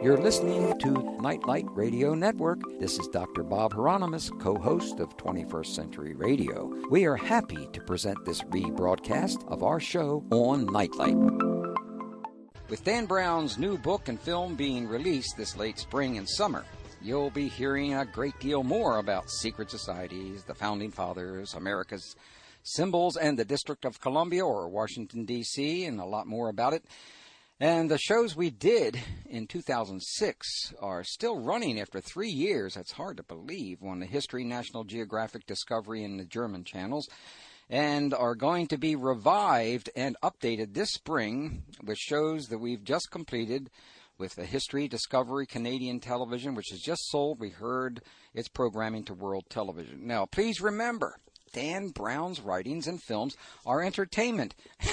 You're listening to Nightlight Radio Network. This is Dr. Bob Hieronimus, co host of 21st Century Radio. We are happy to present this rebroadcast of our show on Nightlight. With Dan Brown's new book and film being released this late spring and summer, you'll be hearing a great deal more about secret societies, the founding fathers, America's symbols, and the District of Columbia or Washington, D.C., and a lot more about it. And the shows we did in 2006 are still running after three years. That's hard to believe on the History, National Geographic, Discovery, and the German channels, and are going to be revived and updated this spring with shows that we've just completed with the History, Discovery, Canadian Television, which has just sold. We heard its programming to World Television. Now, please remember, Dan Brown's writings and films are entertainment.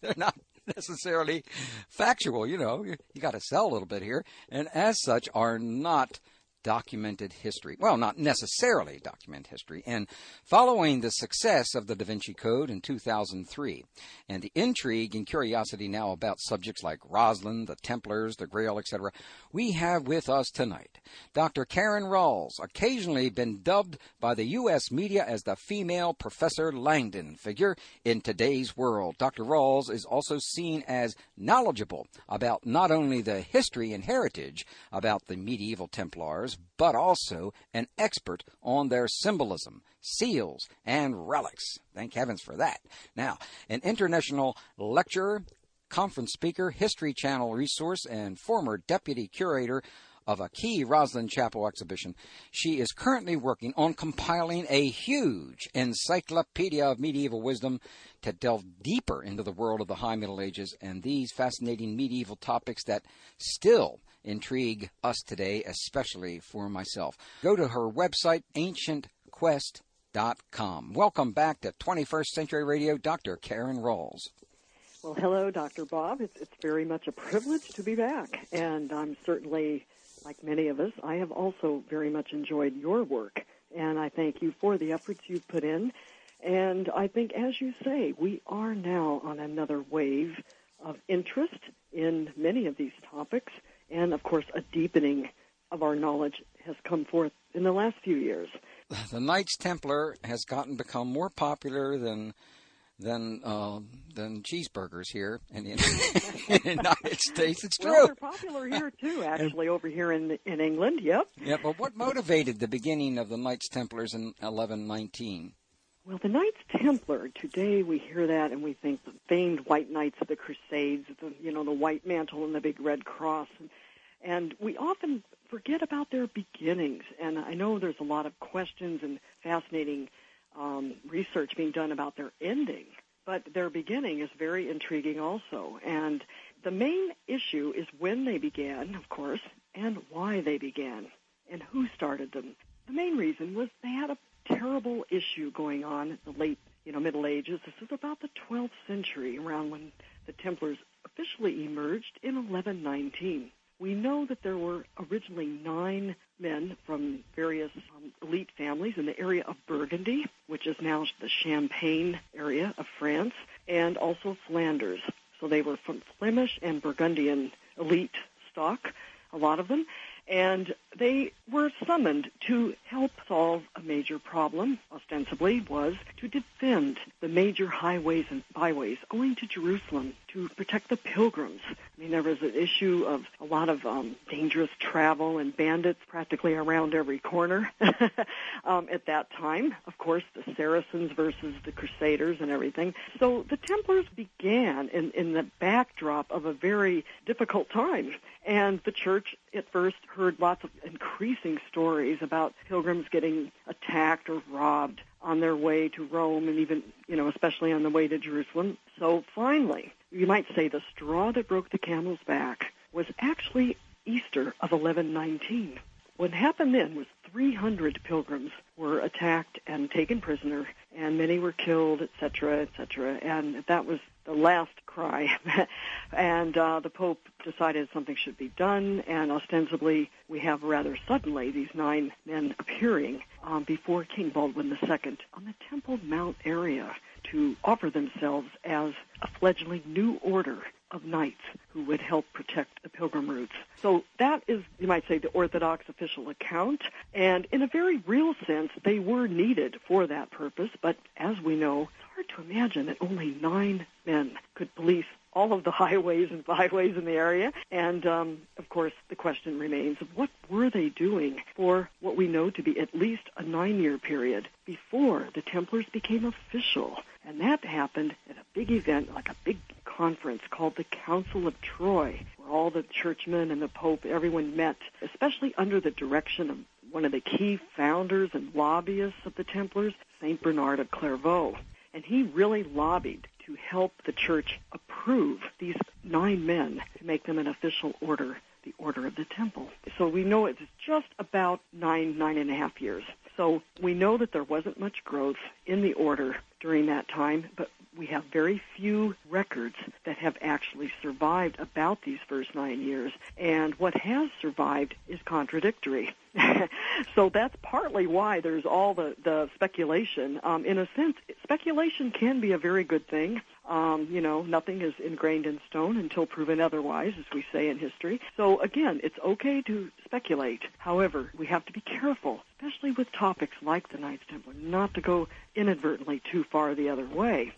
They're not necessarily factual. You know, you, you got to sell a little bit here, and as such, are not documented history. Well, not necessarily document history. And following the success of the Da Vinci Code in 2003 and the intrigue and curiosity now about subjects like Rosslyn, the Templars, the Grail, etc., we have with us tonight Dr. Karen Ralls, occasionally been dubbed by the U.S. media as the female Professor Langdon figure in today's world. Dr. Ralls is also seen as knowledgeable about not only the history and heritage about the medieval Templars, but also an expert on their symbolism, seals, and relics. Thank heavens for that. Now, an international lecturer, conference speaker, History Channel resource, and former deputy curator of a key Rosslyn Chapel exhibition. She is currently working on compiling a huge encyclopedia of medieval wisdom to delve deeper into the world of the High Middle Ages and these fascinating medieval topics that still intrigue us today, especially for myself. Go to her website, ancientquest.com. Welcome back to 21st Century Radio, Dr. Karen Ralls. Well, hello, Dr. Bob. It's, it's very much a privilege to be back, and I'm certainly, like many of us, I have also very much enjoyed your work, and I thank you for the efforts you've put in. And I think, as you say, we are now on another wave of interest in many of these topics and of course a deepening of our knowledge has come forth in the last few years. The Knights Templar has gotten become more popular than than uh, than cheeseburgers here in the, in the United States. It's true. Well, they're popular here too, actually, over here in in England. Yep. Yeah, but what motivated the beginning of the Knights Templars in 1119? Well, the Knights Templar, today we hear that and we think the famed white knights of the Crusades, the, you know, the white mantle and the big red cross. And, and we often forget about their beginnings. And I know there's a lot of questions and fascinating um, research being done about their ending, but their beginning is very intriguing also. And the main issue is when they began, of course, and why they began, and who started them. The main reason was they had a terrible issue going on in the late, you know, Middle Ages. This is about the 12th century, around when the Templars officially emerged in 1119. We know that there were originally nine men from various um, elite families in the area of Burgundy, which is now the Champagne area of France, and also Flanders. So they were from Flemish and Burgundian elite stock, a lot of them, and they were summoned to help solve a major problem, ostensibly, was to defend the major highways and byways going to Jerusalem to protect the pilgrims. I mean, there was an issue of a lot of um, dangerous travel and bandits practically around every corner um, at that time. Of course, the Saracens versus the Crusaders and everything. So the Templars began in, in the backdrop of a very difficult time. And the church at first heard lots of increasing stories about pilgrims getting attacked or robbed on their way to Rome and even, you know, especially on the way to Jerusalem. So finally, you might say the straw that broke the camel's back was actually Easter of 1119. What happened then was 300 pilgrims were attacked and taken prisoner, and many were killed, etc., etc. And that was the last cry. and uh, the Pope decided something should be done, and ostensibly we have rather suddenly these nine men appearing um, before King Baldwin II on the Temple Mount area to offer themselves as a fledgling new order of knights who would help protect the pilgrim routes. So that is, you might say, the Orthodox official account. And in a very real sense, they were needed for that purpose. But as we know, it's hard to imagine that only nine men could police all of the highways and byways in the area. And um, of course, the question remains what were they doing for what we know to be at least a nine year period before the Templars became official. And that happened at a big event, like a big conference called the Council of Troyes, where all the churchmen and the Pope, everyone met, especially under the direction of one of the key founders and lobbyists of the Templars, St. Bernard of Clairvaux. And he really lobbied to help the church approve these nine men to make them an official order, the Order of the Temple. So we know it's just about nine, nine and a half years. So we know that there wasn't much growth in the order during that time, but we have very few records that have actually survived about these first nine years. And what has survived is contradictory. so that's partly why there's all the, the speculation. Um, in a sense, speculation can be a very good thing. Um, you know, nothing is ingrained in stone until proven otherwise, as we say in history. So again, it's okay to speculate. However, we have to be careful, especially with topics like the Knights Templar, not to go inadvertently too far the other way.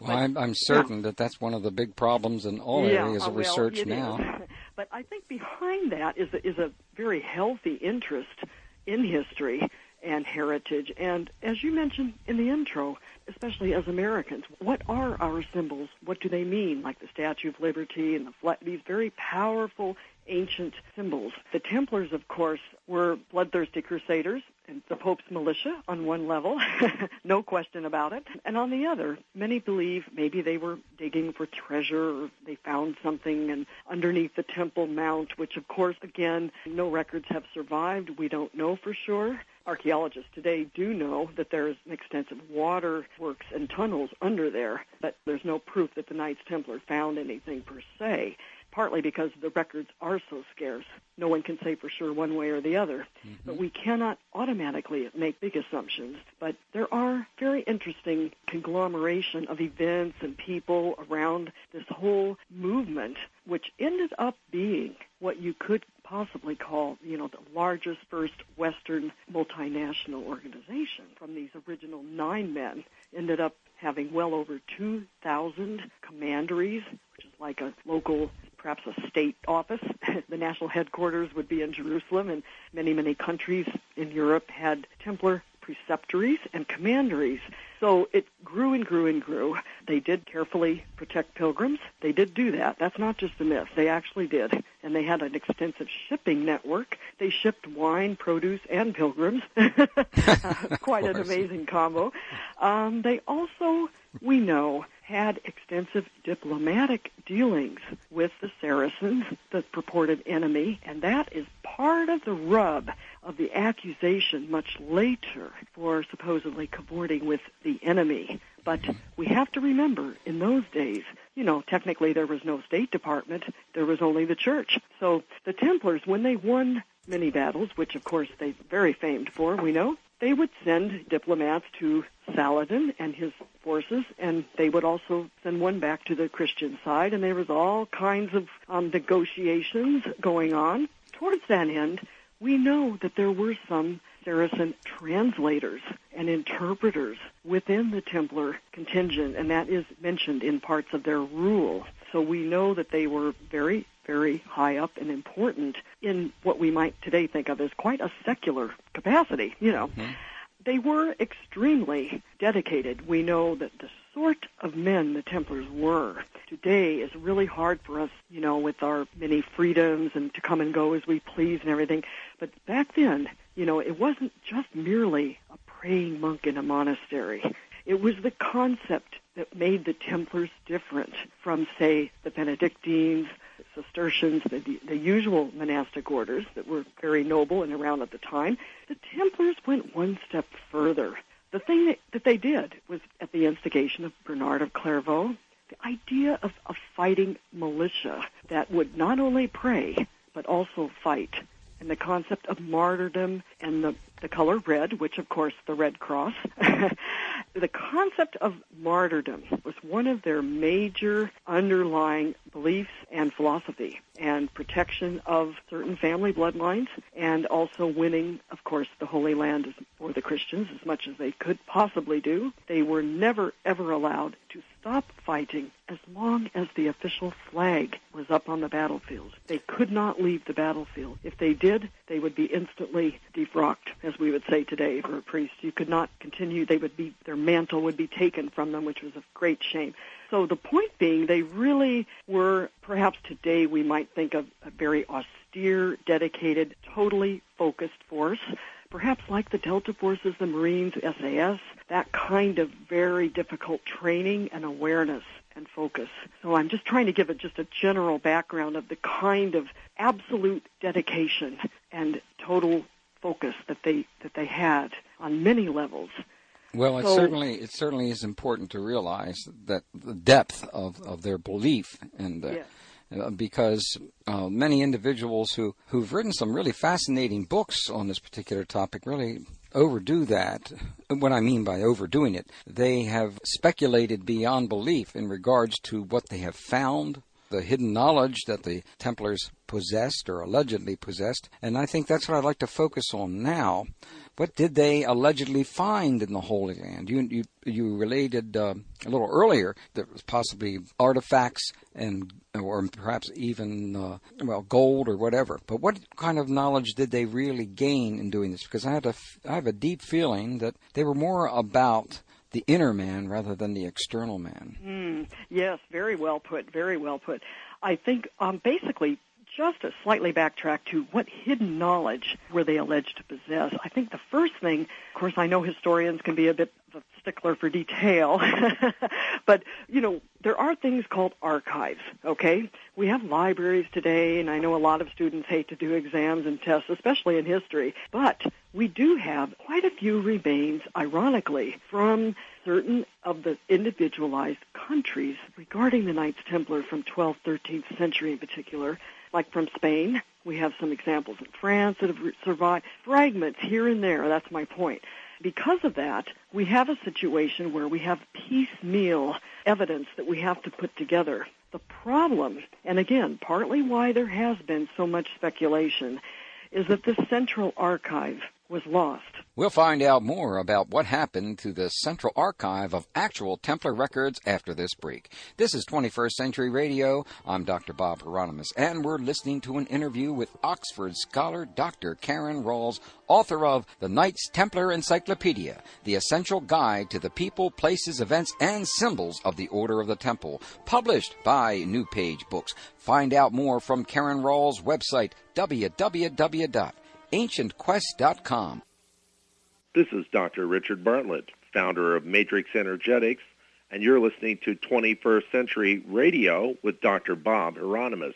Well, but, I'm, I'm certain yeah. that that's one of the big problems in all yeah, areas of well, research now. but I think behind that is a, is a very healthy interest in history and heritage. And as you mentioned in the intro, especially as Americans, what are our symbols? What do they mean? Like the Statue of Liberty and the flag, these very powerful ancient symbols. The Templars, of course, were bloodthirsty crusaders and the Pope's militia on one level, no question about it. And on the other, many believe maybe they were digging for treasure or they found something and underneath the Temple Mount, which of course, again, no records have survived. We don't know for sure. Archaeologists today do know that there is an extensive water works and tunnels under there, but there's no proof that the Knights Templar found anything per se partly because the records are so scarce. No one can say for sure one way or the other. Mm-hmm. But we cannot automatically make big assumptions. But there are very interesting conglomeration of events and people around this whole movement, which ended up being what you could possibly call, you know, the largest first Western multinational organization. From these original nine men, ended up having well over 2,000 commanderies, which is like a local perhaps a state office. the national headquarters would be in Jerusalem, and many, many countries in Europe had Templar preceptories and commanderies. So it grew and grew and grew. They did carefully protect pilgrims. They did do that. That's not just a myth. They actually did. And they had an extensive shipping network. They shipped wine, produce, and pilgrims. Quite an amazing combo. Um, they also, we know, had extensive diplomatic dealings with the Saracens, the purported enemy, and that is part of the rub of the accusation much later for supposedly cavorting with the enemy. But we have to remember, in those days, you know, technically there was no State Department, there was only the church. So the Templars, when they won many battles, which of course they're very famed for, we know, they would send diplomats to Saladin and his forces, and they would also send one back to the Christian side, and there was all kinds of um, negotiations going on. Towards that end, we know that there were some Saracen translators and interpreters within the Templar contingent, and that is mentioned in parts of their rule. So we know that they were very, very high up and important in what we might today think of as quite a secular capacity, you know. Mm-hmm. They were extremely dedicated. We know that the sort of men the Templars were today is really hard for us, you know, with our many freedoms and to come and go as we please and everything. But back then, you know, it wasn't just merely a praying monk in a monastery. It was the concept that made the Templars different from, say, the Benedictines, Cistercians, the, the usual monastic orders that were very noble and around at the time. The Templars went one step further. The thing that, that they did was, at the instigation of Bernard of Clairvaux, the idea of a fighting militia that would not only pray, but also fight and the concept of martyrdom and the the color red, which of course the Red Cross. the concept of martyrdom was one of their major underlying beliefs and philosophy and protection of certain family bloodlines and also winning, of course, the Holy Land for the Christians as much as they could possibly do. They were never, ever allowed to stop fighting as long as the official flag was up on the battlefield. They could not leave the battlefield. If they did, they would be instantly defrocked, as we would say today for a priest. You could not continue. They would be, their mantle would be taken from them, which was a great shame. So the point being, they really were, perhaps today we might think of a very austere, dedicated, totally focused force perhaps like the Delta Forces, the Marines, SAS, that kind of very difficult training and awareness and focus. So I'm just trying to give it just a general background of the kind of absolute dedication and total focus that they that they had on many levels. Well, it So- certainly it certainly is important to realize that the depth of, of their belief and uh, Yes. Uh, because uh, many individuals who who've written some really fascinating books on this particular topic really overdo that. What I mean by overdoing it, they have speculated beyond belief in regards to what they have found, the hidden knowledge that the Templars possessed or allegedly possessed, and I think that's what I'd like to focus on now. What did they allegedly find in the Holy Land? You you, you related uh, a little earlier that was possibly artifacts and or perhaps even uh, well gold or whatever. But what kind of knowledge did they really gain in doing this? Because I had a I have a deep feeling that they were more about the inner man rather than the external man. Mm, yes, very well put. Very well put. I think um, basically just to slightly backtrack to what hidden knowledge were they alleged to possess. I think the first thing, of course, I know historians can be a bit of a stickler for detail, but you know there are things called archives. Okay, we have libraries today, and I know a lot of students hate to do exams and tests, especially in history, but we do have quite a few remains, ironically, from certain of the individualized countries regarding the Knights Templar from 12th, 13th century in particular, like from Spain. We have some examples in France that have survived. Fragments here and there, that's my point. Because of that, we have a situation where we have piecemeal evidence that we have to put together. The problem, and again, partly why there has been so much speculation, is that the central archive was lost. We'll find out more about what happened to the Central Archive of actual Templar records after this break. This is 21st Century Radio. I'm Dr. Bob Hieronimus, and we're listening to an interview with Oxford scholar Dr. Karen Ralls, author of The Knights Templar Encyclopedia, the essential guide to the people, places, events, and symbols of the Order of the Temple, published by New Page Books. Find out more from Karen Ralls' website, www.ancientquest.com. This is Dr. Richard Bartlett, founder of Matrix Energetics, and you're listening to 21st Century Radio with Dr. Bob Hieronimus.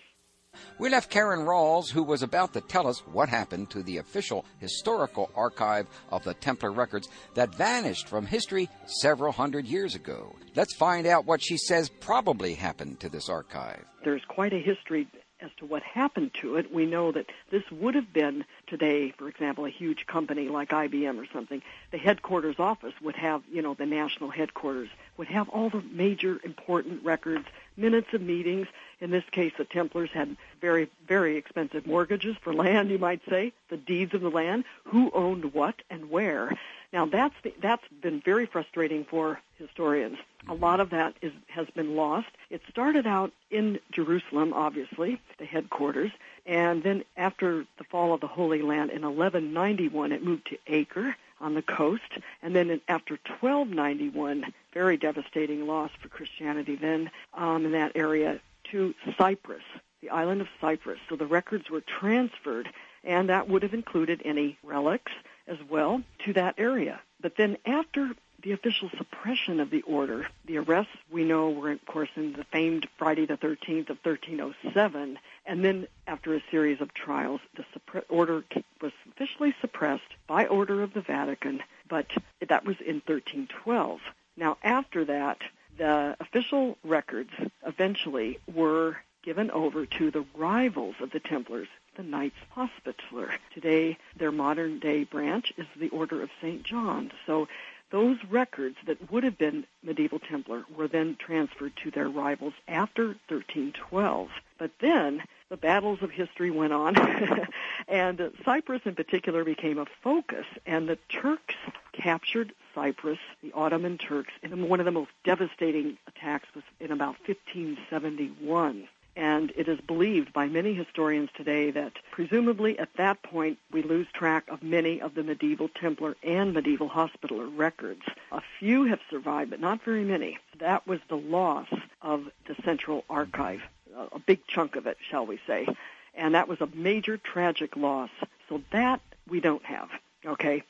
We left Karen Ralls, who was about to tell us what happened to the official historical archive of the Templar records that vanished from history several hundred years ago. Let's find out what she says probably happened to this archive. There's quite a history as to what happened to it. We know that this would have been today, for example, a huge company like IBM or something. The headquarters office would have, you know, the national headquarters would have all the major important records, minutes of meetings. In this case, the Templars had very, very expensive mortgages for land, you might say, the deeds of the land, who owned what and where. Now that's the, that's been very frustrating for historians. A lot of that is has been lost. It started out in Jerusalem, obviously, the headquarters, and then after the fall of the Holy Land in 1191, it moved to Acre on the coast, and then after 1291, very devastating loss for Christianity then um, in that area to Cyprus, the island of Cyprus. So the records were transferred, and that would have included any relics as well to that area. But then after the official suppression of the order, the arrests we know were, of course, in the famed Friday the 13th of 1307, and then after a series of trials, the suppre- order was officially suppressed by order of the Vatican, but that was in 1312. Now, after that, the official records eventually were given over to the rivals of the Templars, the Knights Hospitaller. Today, their modern day branch is the Order of St. John. So those records that would have been medieval Templar were then transferred to their rivals after 1312. But then the battles of history went on, and Cyprus in particular became a focus, and the Turks captured Cyprus, the Ottoman Turks, in one of the most devastating attacks was in about 1571. And it is believed by many historians today that presumably at that point we lose track of many of the medieval Templar and medieval Hospitaller records. A few have survived, but not very many. That was the loss of the Central Archive, a big chunk of it, shall we say. And that was a major tragic loss. So that we don't have, okay?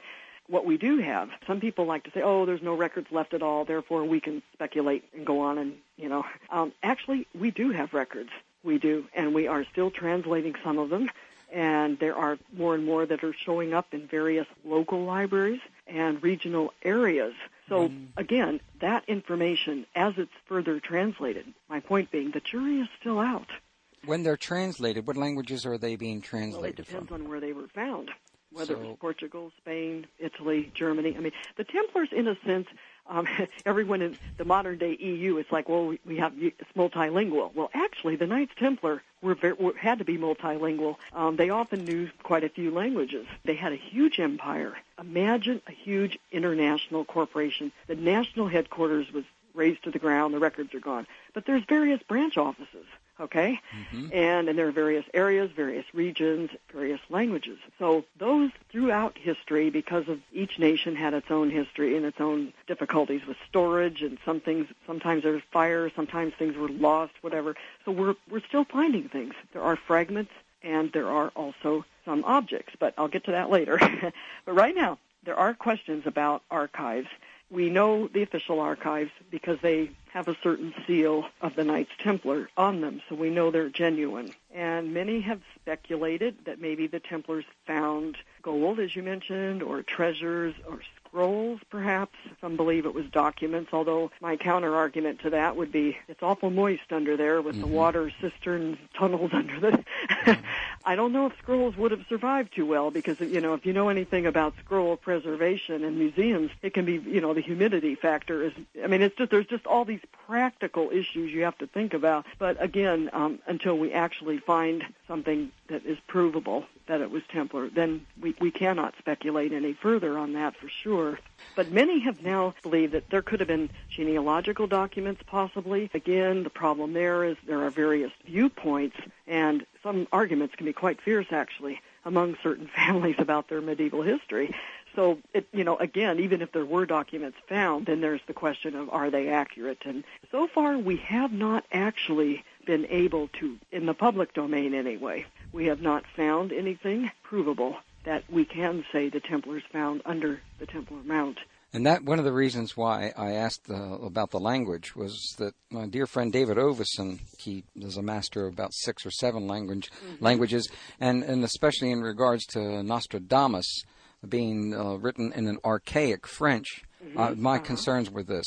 What we do have, some people like to say, oh, there's no records left at all, therefore we can speculate and go on and, you know. Um, actually, we do have records. We do, and we are still translating some of them. And there are more and more that are showing up in various local libraries and regional areas. So mm. again, that information, as it's further translated, my point being, the jury is still out. When they're translated, what languages are they being translated well, it depends from? on where they were found whether so, it was Portugal, Spain, Italy, Germany. I mean, the Templars, in a sense, um, everyone in the modern day EU, it's like, well, we, have it's multilingual. Well, actually, the Knights Templar were, very, were had to be multilingual. Um, they often knew quite a few languages. They had a huge empire. Imagine a huge international corporation. The national headquarters was razed to the ground. The records are gone, but there's various branch offices okay? Mm-hmm. And, and there are various areas, various regions, various languages. So those throughout history, because of each nation had its own history and its own difficulties with storage and some things, sometimes there was fire, sometimes things were lost, whatever. So we're, we're still finding things. There are fragments and there are also some objects, but I'll get to that later. but right now, there are questions about archives we know the official archives because they have a certain seal of the Knights Templar on them, so we know they're genuine. And many have speculated that maybe the Templars found gold, as you mentioned, or treasures, or scrolls, perhaps. Some believe it was documents, although my counter argument to that would be it's awful moist under there with mm-hmm. the water cisterns, tunnels under the. I don't know if scrolls would have survived too well because you know if you know anything about scroll preservation in museums, it can be you know the humidity factor is. I mean, it's just there's just all these practical issues you have to think about. But again, um, until we actually find something that is provable that it was Templar, then we we cannot speculate any further on that for sure. But many have now believed that there could have been genealogical documents, possibly. Again, the problem there is there are various viewpoints and some arguments can be quite fierce, actually, among certain families about their medieval history. So, it, you know, again, even if there were documents found, then there's the question of are they accurate? And so far, we have not actually been able to, in the public domain anyway, we have not found anything provable that we can say the Templars found under the Templar Mount. And that one of the reasons why I asked uh, about the language was that my dear friend David Oveson, he is a master of about six or seven language mm-hmm. languages, and and especially in regards to Nostradamus being uh, written in an archaic French. Mm-hmm. Uh, my uh-huh. concerns were this: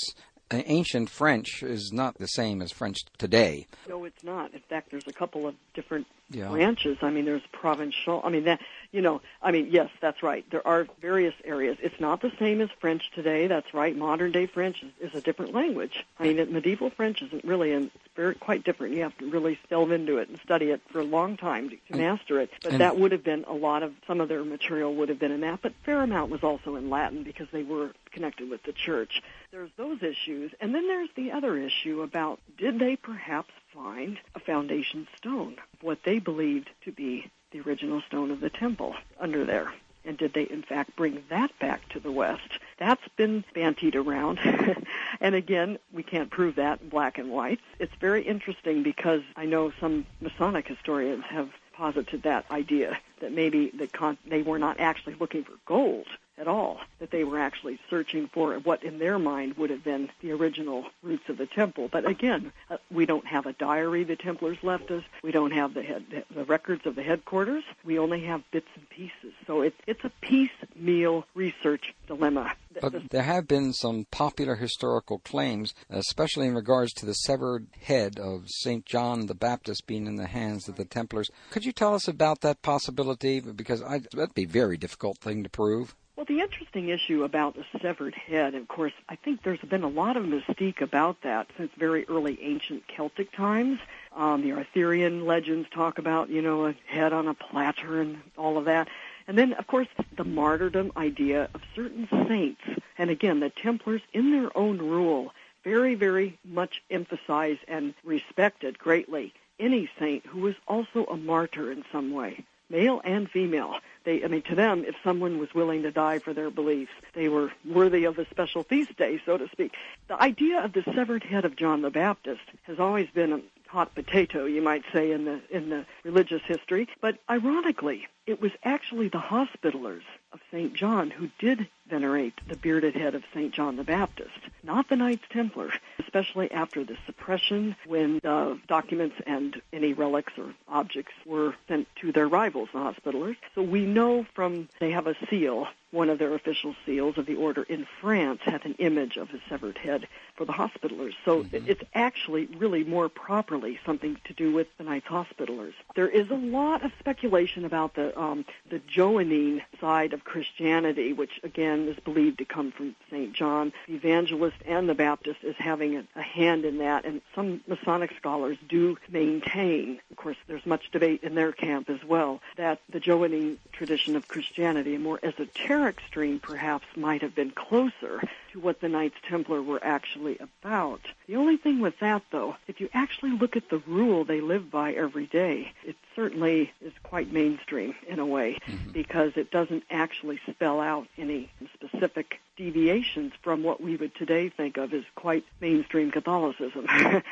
ancient French is not the same as French today. No, it's not. In fact, there's a couple of different yeah. branches. I mean, there's provincial. I mean, that you know. I mean, yes, that's right. There are various areas. It's not the same as French today. That's right. Modern day French is, is a different language. I mean, it, medieval French isn't really, and it's very quite different. You have to really delve into it and study it for a long time to, to master it. But that would have been a lot of some of their material would have been in that. But fair amount was also in Latin because they were connected with the church. There's those issues, and then there's the other issue about did they perhaps find a foundation stone, what they believed to be the original stone of the temple under there. And did they, in fact, bring that back to the West? That's been bantied around. and again, we can't prove that in black and white. It's very interesting because I know some Masonic historians have posited that idea that maybe the con- they were not actually looking for gold at all that they were actually searching for what in their mind would have been the original roots of the temple. But again, uh, we don't have a diary the Templars left us. We don't have the head, the records of the headquarters. We only have bits and pieces. So it's it's a piecemeal research dilemma. But there have been some popular historical claims, especially in regards to the severed head of St. John the Baptist being in the hands of the Templars. Could you tell us about that possibility? Because I, that'd be a very difficult thing to prove. Well, the interesting issue about the severed head, of course, I think there's been a lot of mystique about that since very early ancient Celtic times. Um, the Arthurian legends talk about, you know, a head on a platter and all of that. And then, of course, the martyrdom idea of certain saints. And again, the Templars, in their own rule, very, very much emphasize and respected greatly any saint who was also a martyr in some way, male and female. They, I mean, to them, if someone was willing to die for their beliefs, they were worthy of a special feast day, so to speak. The idea of the severed head of John the Baptist has always been a hot potato, you might say, in the in the religious history. But ironically, it was actually the Hospitallers of St. John who did venerate the bearded head of St. John the Baptist, not the Knights Templar, especially after the suppression when uh, documents and any relics or objects were sent to their rivals, the Hospitallers. So we know from, they have a seal, one of their official seals of the order in France had an image of a severed head for the Hospitallers. So mm-hmm. it's actually really more properly something to do with the Knights Hospitallers. There is a lot of speculation about the um, the Johannine side of Christianity, which again is believed to come from St. John, the evangelist and the Baptist is having a, a hand in that, and some Masonic scholars do maintain, of course there's much debate in their camp as well, that the Johannine tradition of Christianity, a more esoteric stream perhaps, might have been closer to what the Knights Templar were actually about. The only thing with that, though, if you actually look at the rule they live by every day, it certainly is quite mainstream in a way mm-hmm. because it doesn't actually spell out any specific deviations from what we would today think of as quite mainstream Catholicism.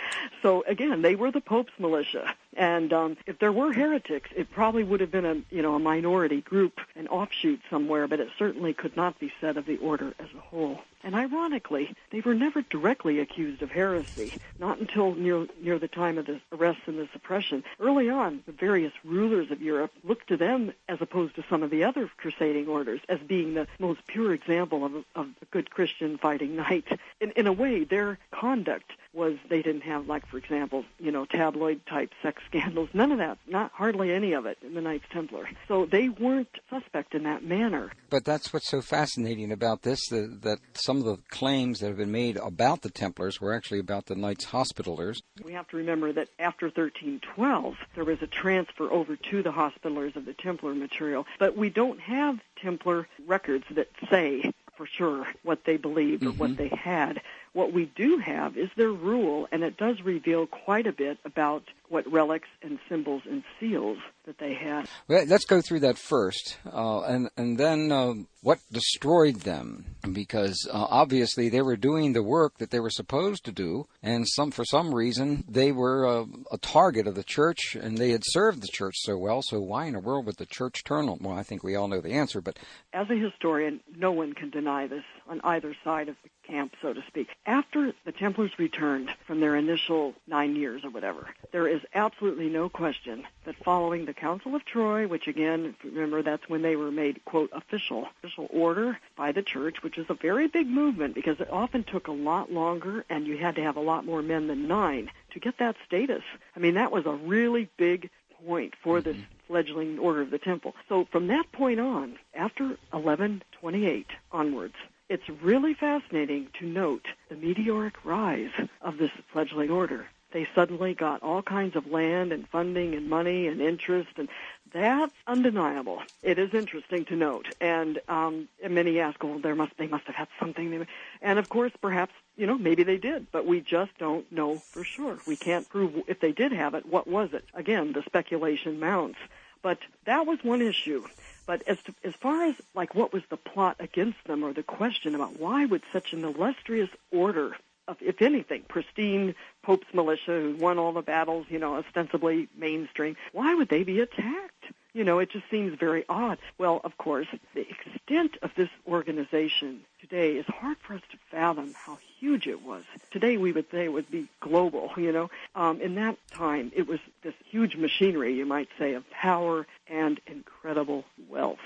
so again, they were the Pope's militia, and um, if there were heretics, it probably would have been a you know a minority group, an offshoot somewhere, but it certainly could not be said of the order as a whole. And ironically, they were never directly accused of heresy, not until near, near the time of the arrests and the suppression. Early on, the various rulers of Europe looked to them, as opposed to some of the other crusading orders, as being the most pure example of, of a good Christian fighting knight. In, in a way, their conduct was they didn't have like for example you know tabloid type sex scandals. None of that. Not hardly any of it in the knights templar. So they weren't suspect in that manner. But that's what's so fascinating about this that, that some of the claims that have been made about the templars were actually about the knights hospitallers. We have to remember that after 1312 there was a transfer over to the hospitallers of the templar material. But we don't have templar records that say for sure what they believed or mm-hmm. what they had what we do have is their rule, and it does reveal quite a bit about what relics and symbols and seals that they had. Well, let's go through that first, uh, and and then uh, what destroyed them, because uh, obviously they were doing the work that they were supposed to do, and some for some reason they were uh, a target of the church, and they had served the church so well. So why in the world would the church turn on? Well, I think we all know the answer, but as a historian, no one can deny this on either side of the camp, so to speak. After the Templars returned from their initial nine years or whatever, there is absolutely no question that following the Council of Troyes, which again, remember that's when they were made, quote, official, official order by the church, which is a very big movement because it often took a lot longer and you had to have a lot more men than nine to get that status. I mean, that was a really big point for this mm-hmm. fledgling order of the temple. So from that point on, after 1128 onwards, it's really fascinating to note the meteoric rise of this fledgling order. They suddenly got all kinds of land and funding and money and interest, and that's undeniable. It is interesting to note, and, um, and many ask, "Well, there must they must have had something," and of course, perhaps you know maybe they did, but we just don't know for sure. We can't prove if they did have it. What was it? Again, the speculation mounts. But that was one issue. But as to, as far as like what was the plot against them, or the question about why would such an illustrious order of, if anything, pristine Pope's militia who won all the battles, you know, ostensibly mainstream, why would they be attacked? You know, it just seems very odd. Well, of course, the extent of this organization today is hard for us to fathom how huge it was. Today we would say it would be global, you know. Um, in that time, it was this huge machinery, you might say, of power and incredible wealth.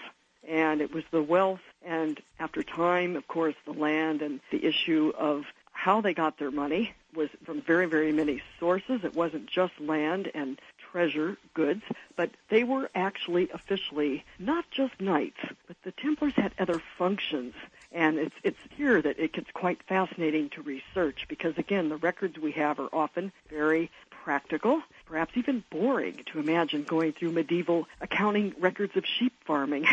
And it was the wealth and after time, of course, the land and the issue of how they got their money was from very, very many sources. It wasn't just land and treasure goods, but they were actually officially not just knights, but the Templars had other functions. And it's, it's here that it gets quite fascinating to research because, again, the records we have are often very practical, perhaps even boring to imagine going through medieval accounting records of sheep farming.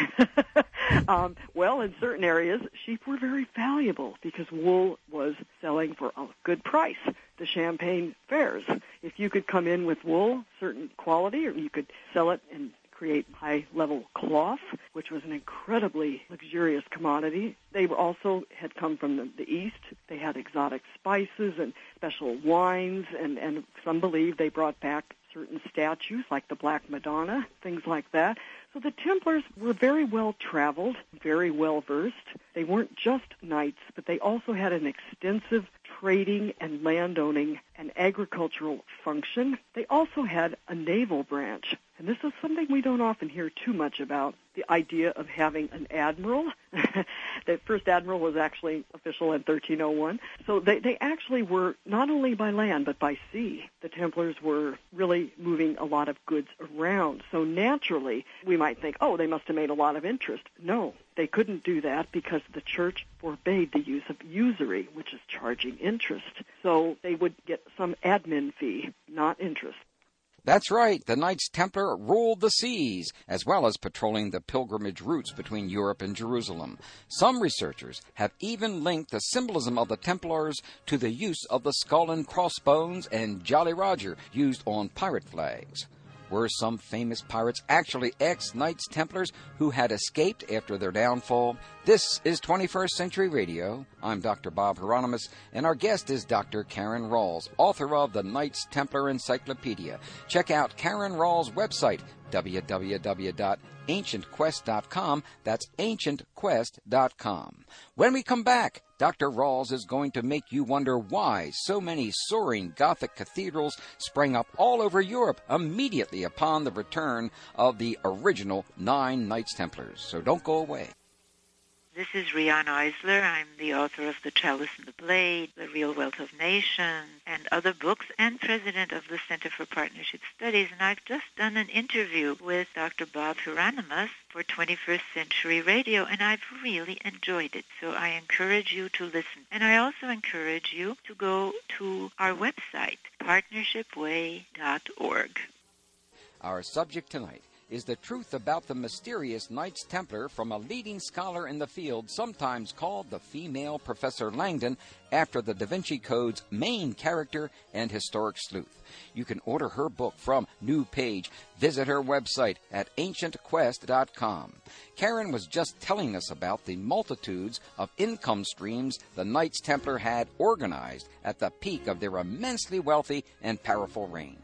um, well, in certain areas, sheep were very valuable because wool was selling for a good price. The Champagne fairs. If you could come in with wool, certain quality, or you could sell it and create high-level cloth, which was an incredibly luxurious commodity. They also had come from the, the east. They had exotic spices and special wines, and, and some believe they brought back certain statues like the Black Madonna, things like that. So the Templars were very well traveled, very well versed. They weren't just knights, but they also had an extensive trading and landowning and agricultural function. They also had a naval branch. And this is something we don't often hear too much about, the idea of having an admiral. the first admiral was actually official in 1301. So they, they actually were not only by land, but by sea. The Templars were really moving a lot of goods around. So naturally, we might think, oh, they must have made a lot of interest. No, they couldn't do that because the church forbade the use of usury, which is charging interest. So they would get some admin fee, not interest. That's right, the Knights Templar ruled the seas, as well as patrolling the pilgrimage routes between Europe and Jerusalem. Some researchers have even linked the symbolism of the Templars to the use of the skull and crossbones and Jolly Roger used on pirate flags. Were some famous pirates actually ex Knights Templars who had escaped after their downfall? This is 21st Century Radio. I'm Dr. Bob Hieronimus, and our guest is Dr. Karen Ralls, author of the Knights Templar Encyclopedia. Check out Karen Ralls' website, www.ancientquest.com. That's ancientquest.com. When we come back, Dr. Ralls is going to make you wonder why so many soaring Gothic cathedrals sprang up all over Europe immediately upon the return of the original nine Knights Templars. So don't go away. This is Riane Eisler. I'm the author of The Chalice and the Blade, The Real Wealth of Nations, and other books, and president of the Center for Partnership Studies. And I've just done an interview with Dr. Bob Hieronimus for 21st Century Radio, and I've really enjoyed it. So I encourage you to listen. And I also encourage you to go to our website, partnershipway.org. Our subject tonight is the truth about the mysterious Knights Templar from a leading scholar in the field, sometimes called the female Professor Langdon, after the Da Vinci Code's main character and historic sleuth. You can order her book from New Page. Visit her website at ancientquest.com. Karen was just telling us about the multitudes of income streams the Knights Templar had organized at the peak of their immensely wealthy and powerful reign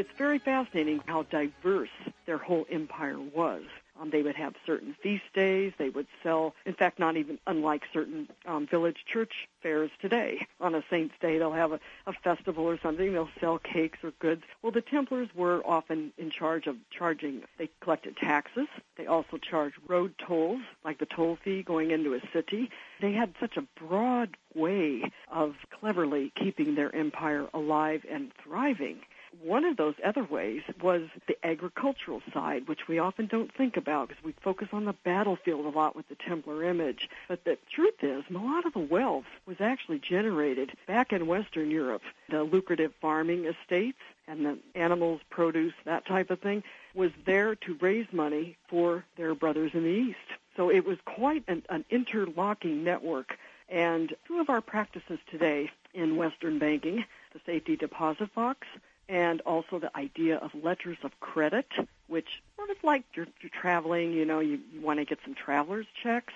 it's very fascinating how diverse their whole empire was. Um, they would have certain feast days. They would sell, in fact, not even unlike certain um, village church fairs today. On a saint's day, they'll have a, a festival or something. They'll sell cakes or goods. Well, the Templars were often in charge of charging. They collected taxes. They also charged road tolls, like the toll fee going into a city. They had such a broad way of cleverly keeping their empire alive and thriving. One of those other ways was the agricultural side, which we often don't think about because we focus on the battlefield a lot with the Templar image. But the truth is, a lot of the wealth was actually generated back in Western Europe. The lucrative farming estates and the animals, produce, that type of thing, was there to raise money for their brothers in the East. So it was quite an, an interlocking network. And two of our practices today in Western banking, the safety deposit box and also the idea of letters of credit, which sort of like you're, you're traveling, you know, you, you want to get some traveler's checks.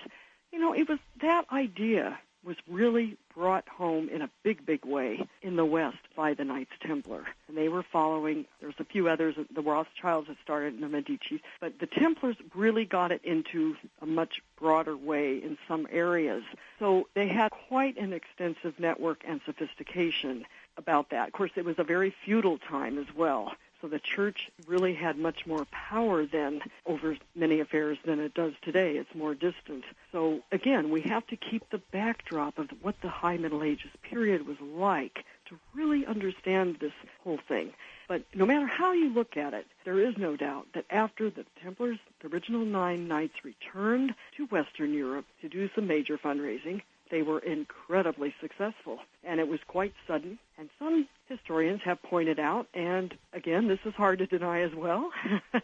You know, it was that idea was really brought home in a big, big way in the West by the Knights Templar. And they were following, there's a few others, the Rothschilds had started, and the Medici, but the Templars really got it into a much broader way in some areas. So they had quite an extensive network and sophistication about that. Of course, it was a very feudal time as well. So the church really had much more power then over many affairs than it does today. It's more distant. So again, we have to keep the backdrop of what the High Middle Ages period was like to really understand this whole thing. But no matter how you look at it, there is no doubt that after the Templars, the original nine knights returned to Western Europe to do some major fundraising, they were incredibly successful. And it was quite sudden. And some historians have pointed out, and again, this is hard to deny as well,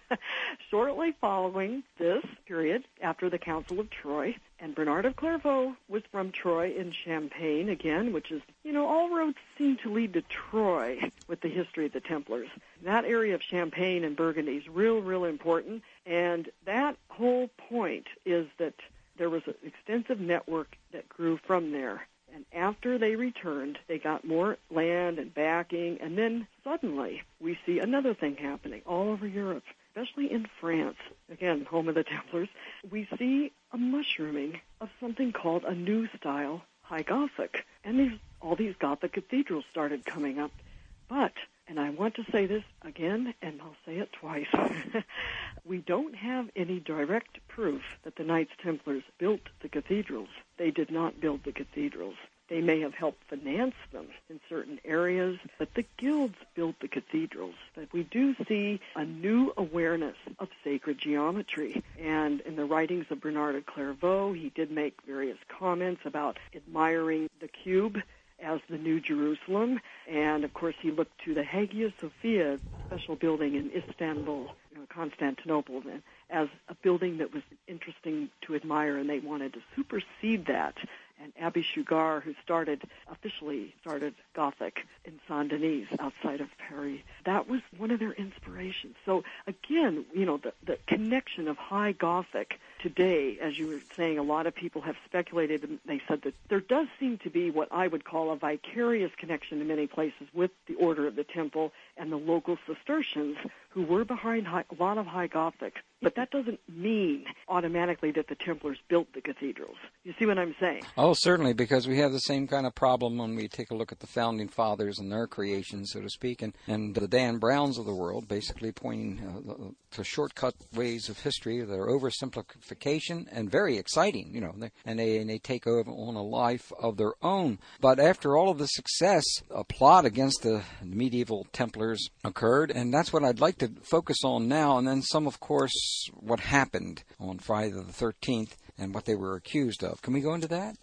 shortly following this period, after the Council of Troyes, and Bernard of Clairvaux was from Troyes in Champagne, again, which is, you know, all roads seem to lead to Troyes with the history of the Templars. That area of Champagne and Burgundy is real, real important, and that whole point is that there was an extensive network that grew from there. And after they returned, they got more land and backing, and then suddenly we see another thing happening all over Europe, especially in France, again, home of the Templars. We see a mushrooming of something called a new style High Gothic. And these, all these Gothic cathedrals started coming up. But and I want to say this again, and I'll say it twice. we don't have any direct proof that the Knights Templars built the cathedrals. They did not build the cathedrals. They may have helped finance them in certain areas, but the guilds built the cathedrals. But we do see a new awareness of sacred geometry. And in the writings of Bernard of Clairvaux, he did make various comments about admiring the cube as the New Jerusalem. And of course, he looked to the Hagia Sophia special building in Istanbul, you know, Constantinople, as a building that was interesting to admire, and they wanted to supersede that and Abbe Suger, who started officially started Gothic in Saint Denis outside of Paris. That was one of their inspirations. So again, you know, the, the connection of High Gothic today, as you were saying, a lot of people have speculated and they said that there does seem to be what I would call a vicarious connection in many places with the Order of the Temple and the local Cistercians who were behind high, a lot of High Gothic. But that doesn't mean automatically that the Templars built the cathedrals. You see what I'm saying? Oh, certainly, because we have the same kind of problem when we take a look at the founding fathers and their creations, so to speak, and, and the Dan Browns of the world, basically pointing uh, to shortcut ways of history that are oversimplification and very exciting, you know, and they, and they take over on a life of their own. But after all of the success, a plot against the medieval Templars occurred, and that's what I'd like to focus on now, and then some, of course, what happened on Friday the 13th and what they were accused of. Can we go into that?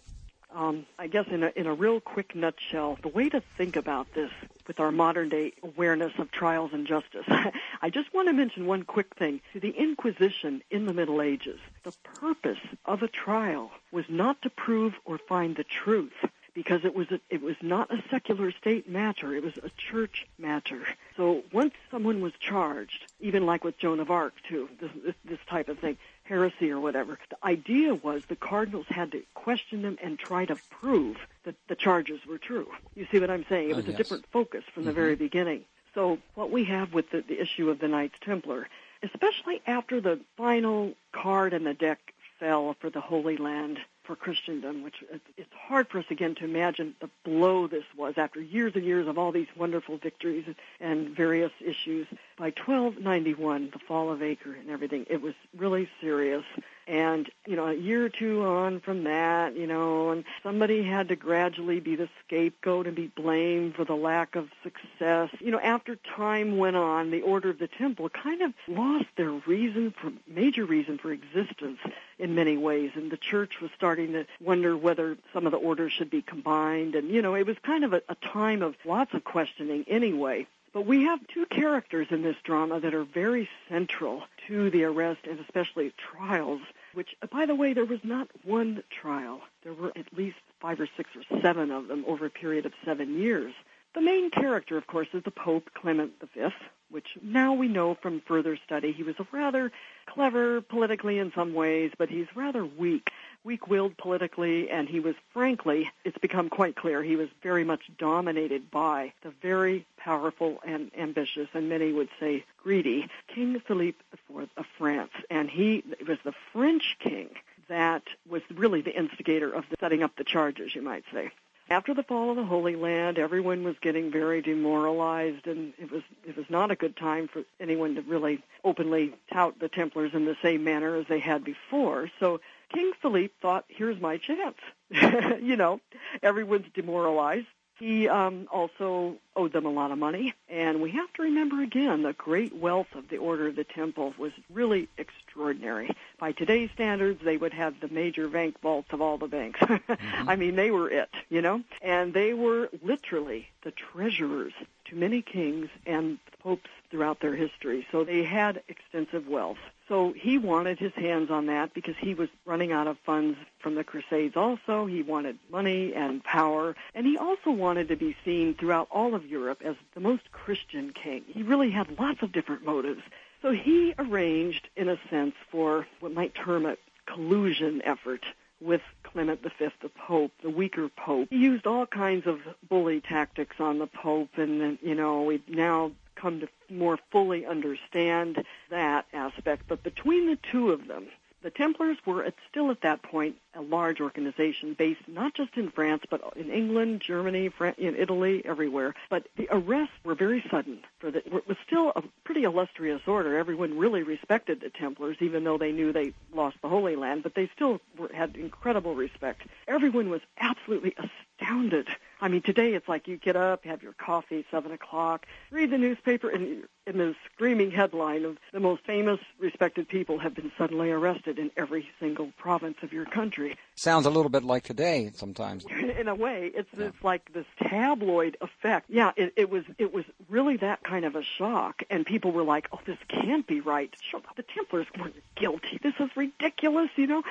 Um, I guess in a, in a real quick nutshell, the way to think about this with our modern day awareness of trials and justice, I just want to mention one quick thing. The Inquisition in the Middle Ages, the purpose of a trial was not to prove or find the truth because it was a, it was not a secular state matter; it was a church matter. So once someone was charged, even like with Joan of Arc too, this, this, this type of thing, heresy or whatever, the idea was the cardinals had to question them and try to prove that the charges were true. You see what I'm saying? It was oh, yes. a different focus from mm-hmm. the very beginning. So what we have with the, the issue of the Knights Templar, especially after the final card in the deck fell for the Holy Land for Christendom, which it's hard for us again to imagine the blow this was after years and years of all these wonderful victories and various issues. By 1291, the fall of Acre and everything, it was really serious. And, you know, a year or two on from that, you know, and somebody had to gradually be the scapegoat and be blamed for the lack of success. You know, after time went on, the Order of the Temple kind of lost their reason for, major reason for existence in many ways. And the church was starting to wonder whether some of the orders should be combined. And, you know, it was kind of a, a time of lots of questioning anyway. But we have two characters in this drama that are very central to the arrest and especially trials which, uh, by the way, there was not one trial. There were at least five or six or seven of them over a period of seven years. The main character, of course, is the Pope Clement V, which now we know from further study he was a rather clever politically in some ways, but he's rather weak weak-willed politically, and he was, frankly, it's become quite clear, he was very much dominated by the very powerful and ambitious, and many would say greedy, King Philippe IV of France. And he was the French king that was really the instigator of the setting up the charges, you might say. After the fall of the Holy Land, everyone was getting very demoralized, and it was it was not a good time for anyone to really openly tout the Templars in the same manner as they had before. So King Philippe thought, "Here's my chance." you know, everyone's demoralized. He um, also owed them a lot of money, and we have to remember again the great wealth of the Order of the Temple was really extraordinary. By today's standards, they would have the major bank vaults of all the banks. mm-hmm. I mean, they were it, you know, and they were literally the treasurers to many kings and popes throughout their history. So they had extensive wealth. So he wanted his hands on that because he was running out of funds from the Crusades also. He wanted money and power. And he also wanted to be seen throughout all of Europe as the most Christian king. He really had lots of different motives. So he arranged, in a sense, for what might term a collusion effort with Clement V, the Pope, the weaker Pope. He used all kinds of bully tactics on the Pope, and you know we've now come to more fully understand that aspect. But between the two of them, the Templars were at, still at that point a large organization based not just in France, but in England, Germany, in Italy, everywhere. But the arrests were very sudden. For the, it was still a pretty illustrious order. Everyone really respected the Templars, even though they knew they lost the Holy Land, but they still were, had incredible respect. Everyone was absolutely astounded. I mean, today it's like you get up, have your coffee, seven o'clock, read the newspaper, and in the screaming headline of the most famous, respected people have been suddenly arrested in every single province of your country. Sounds a little bit like today sometimes. in a way, it's yeah. it's like this tabloid effect. Yeah, it, it was it was really that kind of a shock, and people were like, "Oh, this can't be right. The Templars weren't guilty. This is ridiculous," you know.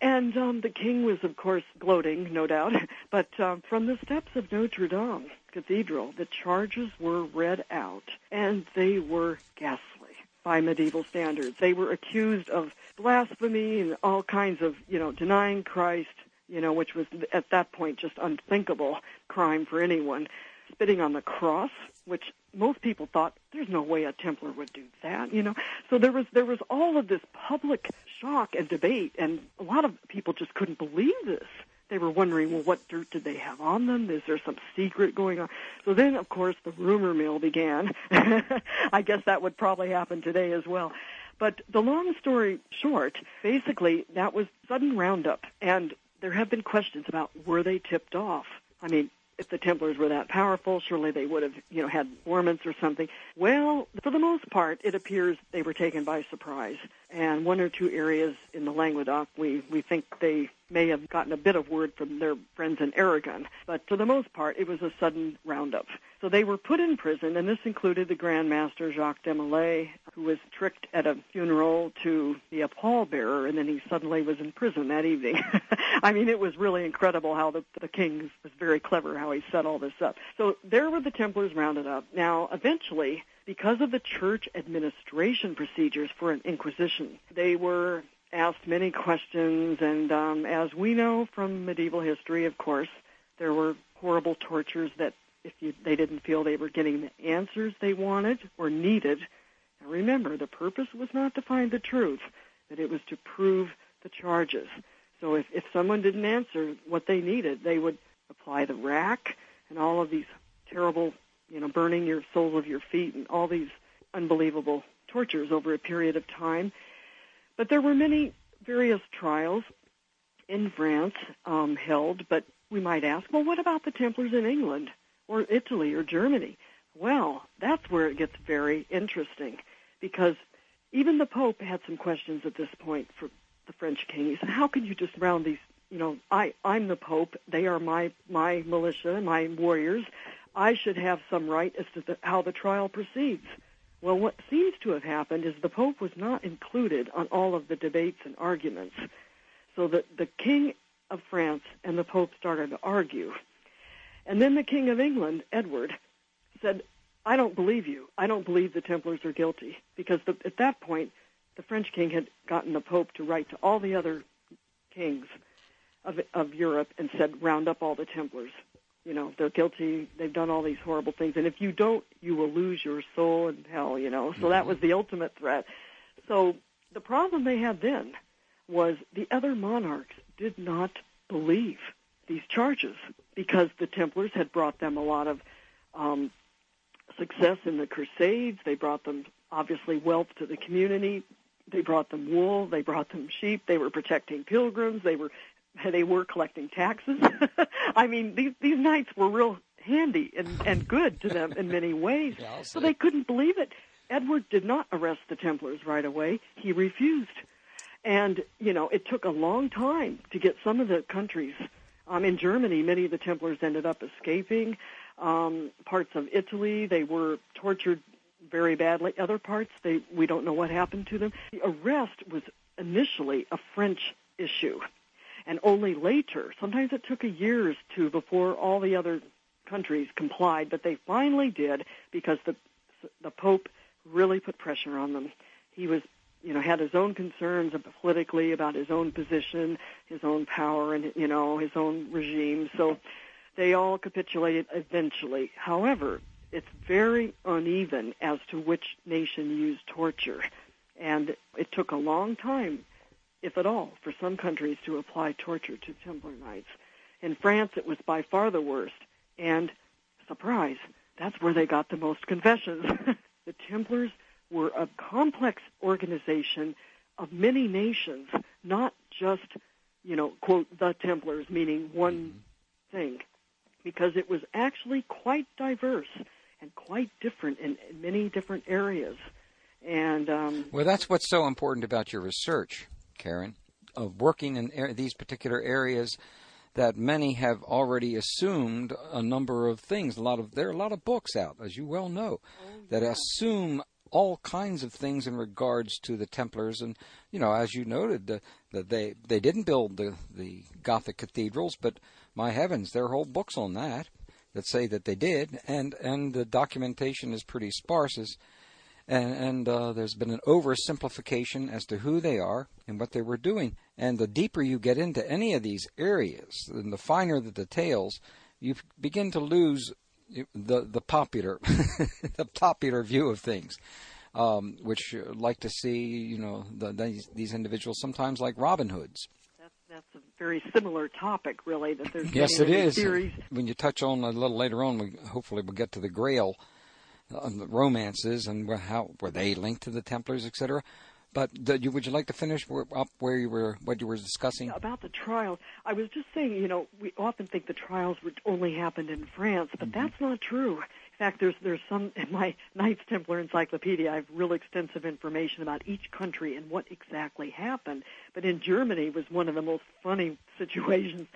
And um, the king was, of course, gloating, no doubt. But um, from the steps of Notre Dame Cathedral, the charges were read out, and they were ghastly by medieval standards. They were accused of blasphemy and all kinds of, you know, denying Christ, you know, which was at that point just unthinkable crime for anyone. Spitting on the cross, which most people thought there's no way a Templar would do that, you know. So there was there was all of this public shock and debate, and a lot of people just couldn't believe this. They were wondering, well, what dirt did they have on them? Is there some secret going on? So then, of course, the rumor mill began. I guess that would probably happen today as well. But the long story short, basically, that was sudden roundup, and there have been questions about were they tipped off? I mean, if the Templars were that powerful, surely they would have, you know, had informants or something. Well, for the most part, it appears they were taken by surprise. And one or two areas in the Languedoc, we, we think they may have gotten a bit of word from their friends in Aragon. But for the most part, it was a sudden roundup. So they were put in prison, and this included the Grand Master Jacques de Molay, who was tricked at a funeral to be a pallbearer, and then he suddenly was in prison that evening. I mean, it was really incredible how the, the king was very clever how he set all this up. So there were the Templars rounded up. Now, eventually, because of the church administration procedures for an inquisition, they were asked many questions, and um, as we know from medieval history, of course, there were horrible tortures that if you, they didn't feel they were getting the answers they wanted or needed. Now remember, the purpose was not to find the truth, but it was to prove the charges. So if, if someone didn't answer what they needed, they would apply the rack and all of these terrible, you know, burning your soles of your feet and all these unbelievable tortures over a period of time. But there were many various trials in France um, held, but we might ask, well, what about the Templars in England? or Italy or Germany. Well, that's where it gets very interesting because even the Pope had some questions at this point for the French king. He said, "How can you just round these? You know, I I'm the Pope. They are my my militia, my warriors. I should have some right as to the, how the trial proceeds." Well, what seems to have happened is the Pope was not included on all of the debates and arguments, so that the King of France and the Pope started to argue. And then the King of England, Edward, said, I don't believe you. I don't believe the Templars are guilty. Because the, at that point, the French king had gotten the Pope to write to all the other kings of, of Europe and said, round up all the Templars. You know, they're guilty. They've done all these horrible things. And if you don't, you will lose your soul in hell, you know. So that mm-hmm. was the ultimate threat. So the problem they had then was the other monarchs did not believe these charges because the Templars had brought them a lot of um, success in the Crusades. They brought them obviously wealth to the community. They brought them wool. They brought them sheep. They were protecting pilgrims. They were they were collecting taxes. I mean, these these knights were real handy and and good to them in many ways. Yeah, so they couldn't believe it. Edward did not arrest the Templars right away. He refused. And, you know, it took a long time to get some of the countries. Um, in Germany, many of the Templars ended up escaping. Um, parts of Italy, they were tortured very badly. Other parts, they we don't know what happened to them. The arrest was initially a French issue, and only later, sometimes it took a years to before all the other countries complied, but they finally did because the the Pope really put pressure on them. He was, you know, had his own concerns politically about his own position, his own power, and you know his own regime. So they all capitulated eventually. However, it's very uneven as to which nation used torture. And it took a long time, if at all, for some countries to apply torture to Templar Knights. In France, it was by far the worst. And, surprise, that's where they got the most confessions. the Templars were a complex organization of many nations, not just, you know, quote, the Templars, meaning one mm-hmm. thing, because it was actually quite diverse and quite different in, in many different areas. And um, well, that's what's so important about your research, Karen, of working in er- these particular areas that many have already assumed a number of things. A lot of there are a lot of books out, as you well know, oh, that assume all kinds of things in regards to the Templars, and you know, as you noted, that the, they they didn't build the the Gothic cathedrals, but my heavens, there are whole books on that that say that they did, and and the documentation is pretty sparse. As, and, and uh, there's been an oversimplification as to who they are and what they were doing. And the deeper you get into any of these areas, and the finer the details, you begin to lose the the popular the popular view of things. Um, which like to see, you know, the, these, these individuals sometimes like Robin Hoods that's a very similar topic, really. That there's yes, it is. Theories. When you touch on a little later on, we hopefully we'll get to the Grail, uh, romances, and how were they linked to the Templars, etc. But you, would you like to finish up where you were, what you were discussing about the trial? I was just saying, you know, we often think the trials would only happened in France, but mm-hmm. that's not true. In fact, there's there's some in my Knights Templar Encyclopedia. I have real extensive information about each country and what exactly happened. But in Germany was one of the most funny situations.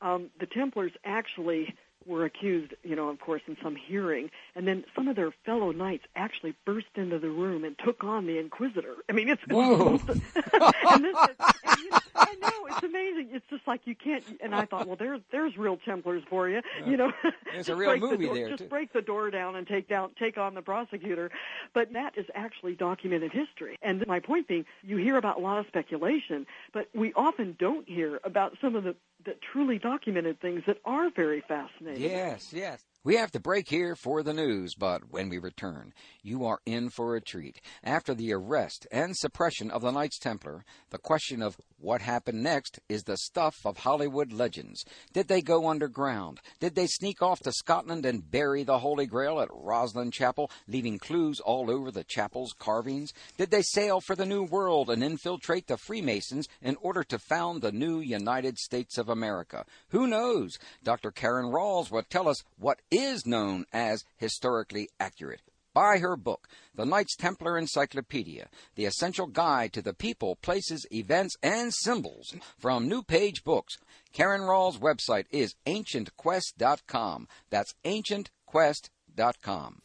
Um, the Templars actually were accused, you know, of course, in some hearing, and then some of their fellow knights actually burst into the room and took on the Inquisitor. I mean, it's Whoa. and this is, and, you know, I know it's amazing. It's just like you can't. And I thought, well, there's there's real Templars for you. You know, there's a real movie the door, there. Just too. break the door down and take down take on the prosecutor. But that is actually documented history. And my point being, you hear about a lot of speculation, but we often don't hear about some of the that truly documented things that are very fascinating. Yes, yes. We have to break here for the news, but when we return, you are in for a treat. After the arrest and suppression of the Knights Templar, the question of what happened next is the stuff of Hollywood legends. Did they go underground? Did they sneak off to Scotland and bury the Holy Grail at Rosslyn Chapel, leaving clues all over the chapel's carvings? Did they sail for the New World and infiltrate the Freemasons in order to found the new United States of America? Who knows? Dr. Karen Ralls will tell us what is known as historically accurate. Buy her book, The Knights Templar Encyclopedia, the essential guide to the people, places, events, and symbols from New Page Books. Karen Ralls' website is ancientquest.com. That's ancientquest.com.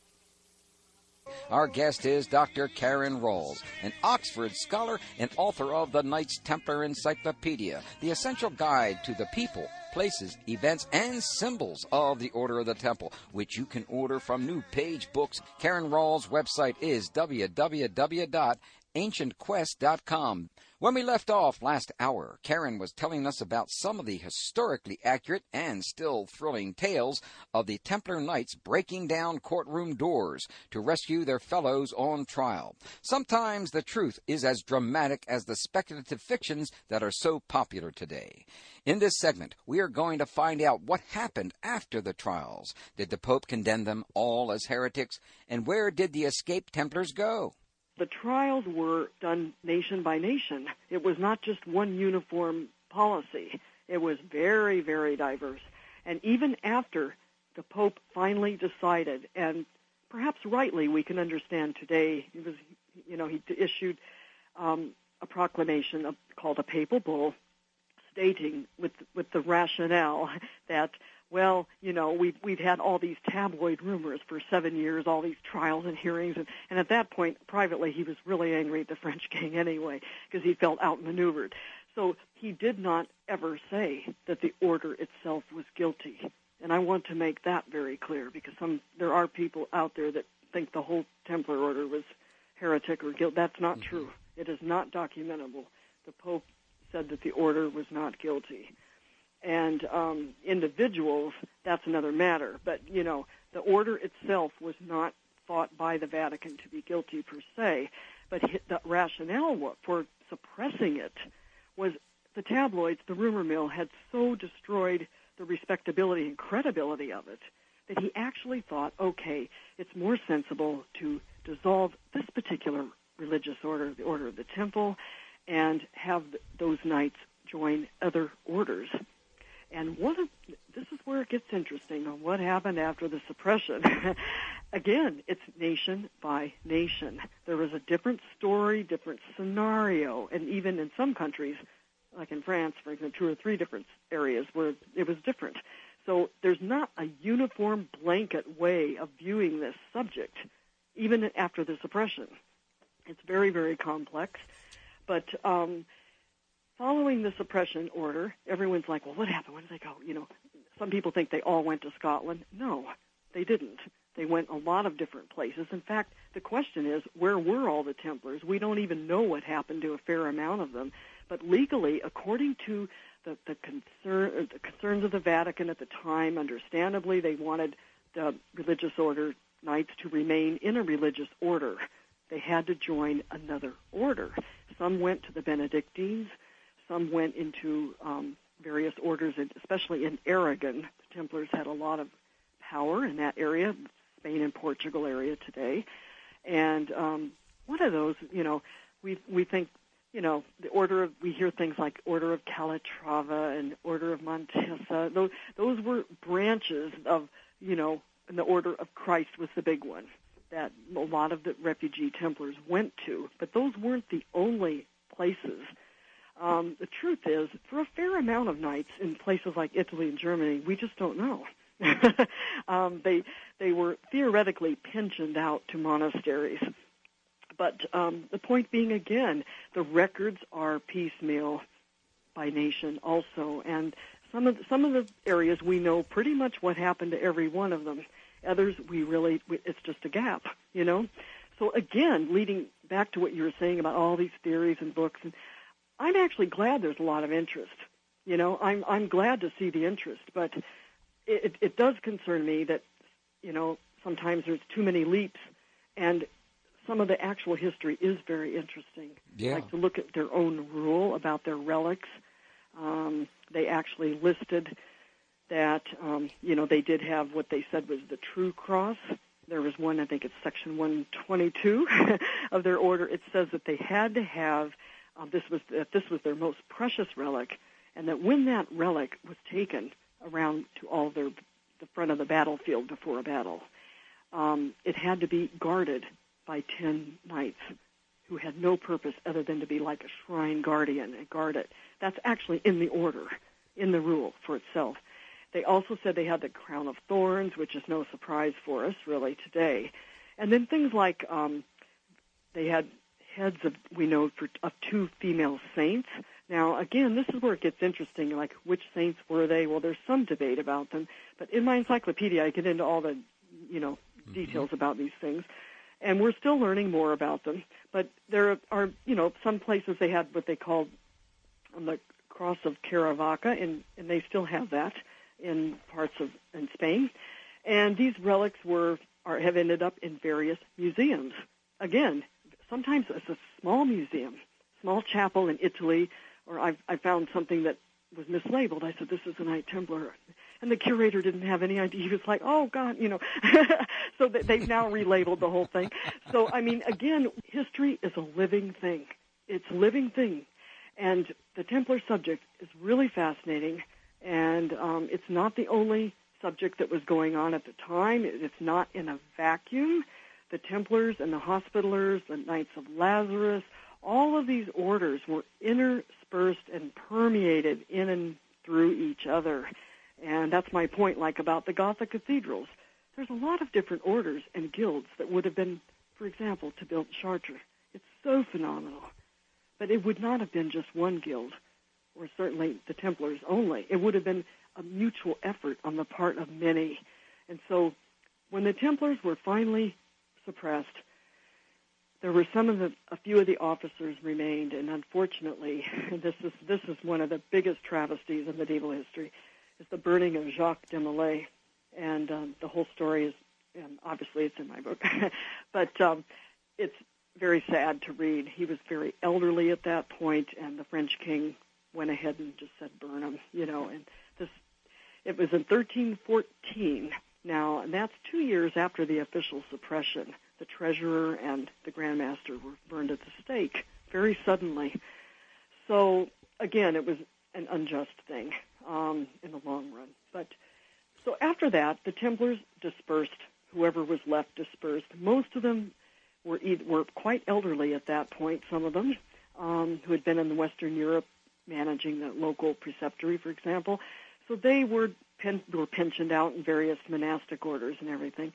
Our guest is Dr. Karen Ralls, an Oxford scholar and author of the Knights Templar Encyclopedia, the essential guide to the people, places, events, and symbols of the Order of the Temple, which you can order from New Page Books. Karen Ralls' website is www.ancientquest.com. When we left off last hour, Karen was telling us about some of the historically accurate and still thrilling tales of the Templar Knights breaking down courtroom doors to rescue their fellows on trial. Sometimes the truth is as dramatic as the speculative fictions that are so popular today. In this segment, we are going to find out what happened after the trials. Did the Pope condemn them all as heretics? And where did the escaped Templars go? The trials were done nation by nation. It was not just one uniform policy. It was very, very diverse. And even after the Pope finally decided, and perhaps rightly we can understand today, he was, you know, he issued um, a proclamation of, called a papal bull stating with with the rationale that well, you know, we've we've had all these tabloid rumors for seven years, all these trials and hearings, and, and at that point, privately, he was really angry at the French king anyway because he felt outmaneuvered. So he did not ever say that the order itself was guilty, and I want to make that very clear because some there are people out there that think the whole Templar order was heretic or guilt. That's not mm-hmm. true. It is not documentable. The Pope said that the order was not guilty and um, individuals, that's another matter. But, you know, the order itself was not thought by the Vatican to be guilty per se, but the rationale for suppressing it was the tabloids, the rumor mill, had so destroyed the respectability and credibility of it that he actually thought, okay, it's more sensible to dissolve this particular religious order, the Order of the Temple, and have those knights join other orders. And what a, this is where it gets interesting on what happened after the suppression. Again, it's nation by nation. There was a different story, different scenario, and even in some countries, like in France, for example, two or three different areas where it was different. So there's not a uniform blanket way of viewing this subject, even after the suppression. It's very, very complex. But um, following the suppression order, everyone's like, well, what happened? Where did they go? You know, some people think they all went to Scotland. No, they didn't. They went a lot of different places. In fact, the question is, where were all the Templars? We don't even know what happened to a fair amount of them. But legally, according to the, the, concern, the concerns of the Vatican at the time, understandably, they wanted the religious order knights to remain in a religious order. They had to join another order. Some went to the Benedictines some went into um, various orders, especially in Aragon. The Templars had a lot of power in that area, Spain and Portugal area today. And um, one of those, you know, we we think, you know, the order of we hear things like Order of Calatrava and Order of Montesa. Those those were branches of, you know, and the Order of Christ was the big one that a lot of the refugee Templars went to. But those weren't the only places um, the truth is, for a fair amount of knights in places like Italy and Germany, we just don't know. um, they they were theoretically pensioned out to monasteries, but um, the point being again, the records are piecemeal by nation also, and some of the, some of the areas we know pretty much what happened to every one of them. Others we really it's just a gap, you know. So again, leading back to what you were saying about all these theories and books and I'm actually glad there's a lot of interest. You know, I'm I'm glad to see the interest, but it, it does concern me that you know sometimes there's too many leaps, and some of the actual history is very interesting. Yeah. Like to look at their own rule about their relics. Um, they actually listed that um, you know they did have what they said was the true cross. There was one, I think it's section 122 of their order. It says that they had to have um, this was that this was their most precious relic, and that when that relic was taken around to all their the front of the battlefield before a battle, um, it had to be guarded by ten knights who had no purpose other than to be like a shrine guardian and guard it. That's actually in the order, in the rule for itself. They also said they had the crown of thorns, which is no surprise for us really today. And then things like um, they had heads of we know for of two female saints. Now, again, this is where it gets interesting. Like, which saints were they? Well, there's some debate about them, but in my encyclopedia, I get into all the, you know, mm-hmm. details about these things, and we're still learning more about them. But But there are, you know, some places they had what they called on the cross of Caravaca, and, and they still have that in parts of in Spain. And these relics were are, have ended up in various museums. Again, sometimes it's a small museum, small chapel in Italy, or I've, I found something that was mislabeled. I said, this is a Knight Templar. And the curator didn't have any idea. He was like, oh, God, you know. so they've now relabeled the whole thing. So, I mean, again, history is a living thing. It's a living thing. And the Templar subject is really fascinating. And um, it's not the only subject that was going on at the time. It's not in a vacuum. The Templars and the Hospitallers, the Knights of Lazarus, all of these orders were interspersed and permeated in and through each other. And that's my point, like about the Gothic cathedrals. There's a lot of different orders and guilds that would have been, for example, to build Chartres. It's so phenomenal. But it would not have been just one guild, or certainly the Templars only. It would have been a mutual effort on the part of many. And so when the Templars were finally suppressed, there were some of the, a few of the officers remained, and unfortunately, this is this is one of the biggest travesties of medieval history, is the burning of Jacques de Molay, and um, the whole story is, and obviously it's in my book, but um, it's very sad to read. He was very elderly at that point, and the French king went ahead and just said burn him, you know, and this it was in 1314 now, and that's two years after the official suppression. The treasurer and the Grand Master were burned at the stake very suddenly. So again, it was an unjust thing um, in the long run. But so after that, the Templars dispersed. Whoever was left dispersed. Most of them were were quite elderly at that point. Some of them um, who had been in Western Europe managing the local preceptory, for example. So they were pen, were pensioned out in various monastic orders and everything,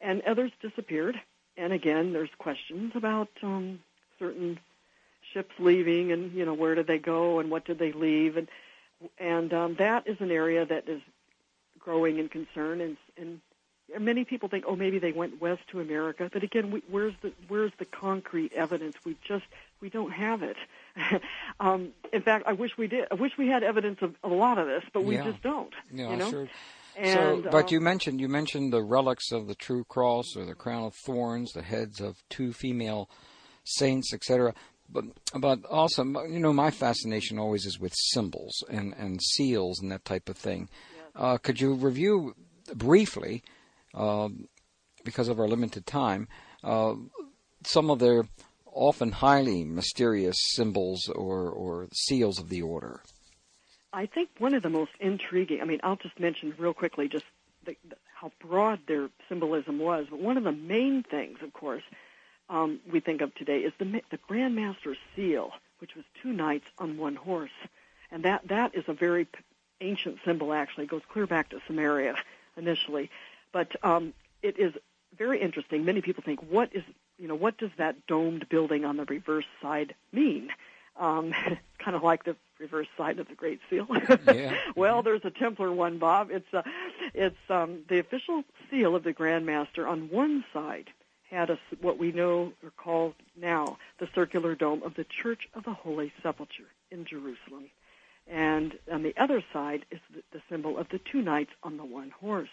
and others disappeared. And again, there's questions about um, certain ships leaving, and you know where did they go, and what did they leave, and and um, that is an area that is growing in concern, and, and many people think, oh, maybe they went west to America. But again, we, where's the where's the concrete evidence? We just we don't have it. um, in fact, I wish we did. I wish we had evidence of, a lot of this, but we yeah. just don't. Yeah, you know? sure. And, so, but um, you mentioned you mentioned the relics of the true cross or the crown of thorns, the heads of two female saints, etc. But but also, you know, my fascination always is with symbols and and seals and that type of thing. Uh, could you review briefly, uh, because of our limited time, uh, some of their often highly mysterious symbols or, or seals of the order? I think one of the most intriguing, I mean, I'll just mention real quickly just the, the, how broad their symbolism was, but one of the main things, of course, um, we think of today is the, the Grand Master's seal, which was two knights on one horse. And that, that is a very ancient symbol, actually. It goes clear back to Samaria initially. But um, it is very interesting. Many people think, what is you know, what does that domed building on the reverse side mean? Um, kind of like the reverse side of the Great Seal. yeah. well, there's a Templar one, Bob. It's uh, it's um, the official seal of the Grand Master. On one side had a, what we know or call now the circular dome of the Church of the Holy Sepulchre in Jerusalem. And on the other side is the, the symbol of the two knights on the one horse.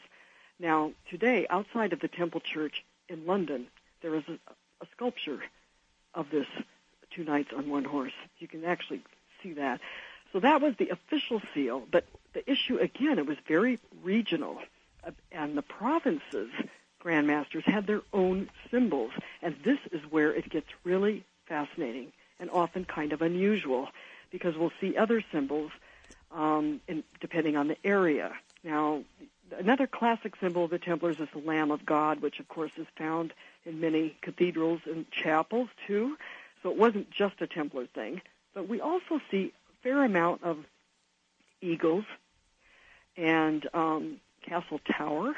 Now, today, outside of the Temple Church in London, there is a, a sculpture of this two knights on one horse. You can actually see that. So that was the official seal, but the issue again, it was very regional, uh, and the provinces grandmasters had their own symbols, and this is where it gets really fascinating and often kind of unusual, because we'll see other symbols um, in, depending on the area. Now, another classic symbol of the Templars is the Lamb of God, which of course is found in many cathedrals and chapels too. So it wasn't just a Templar thing. But we also see a fair amount of eagles and um, Castle Tower.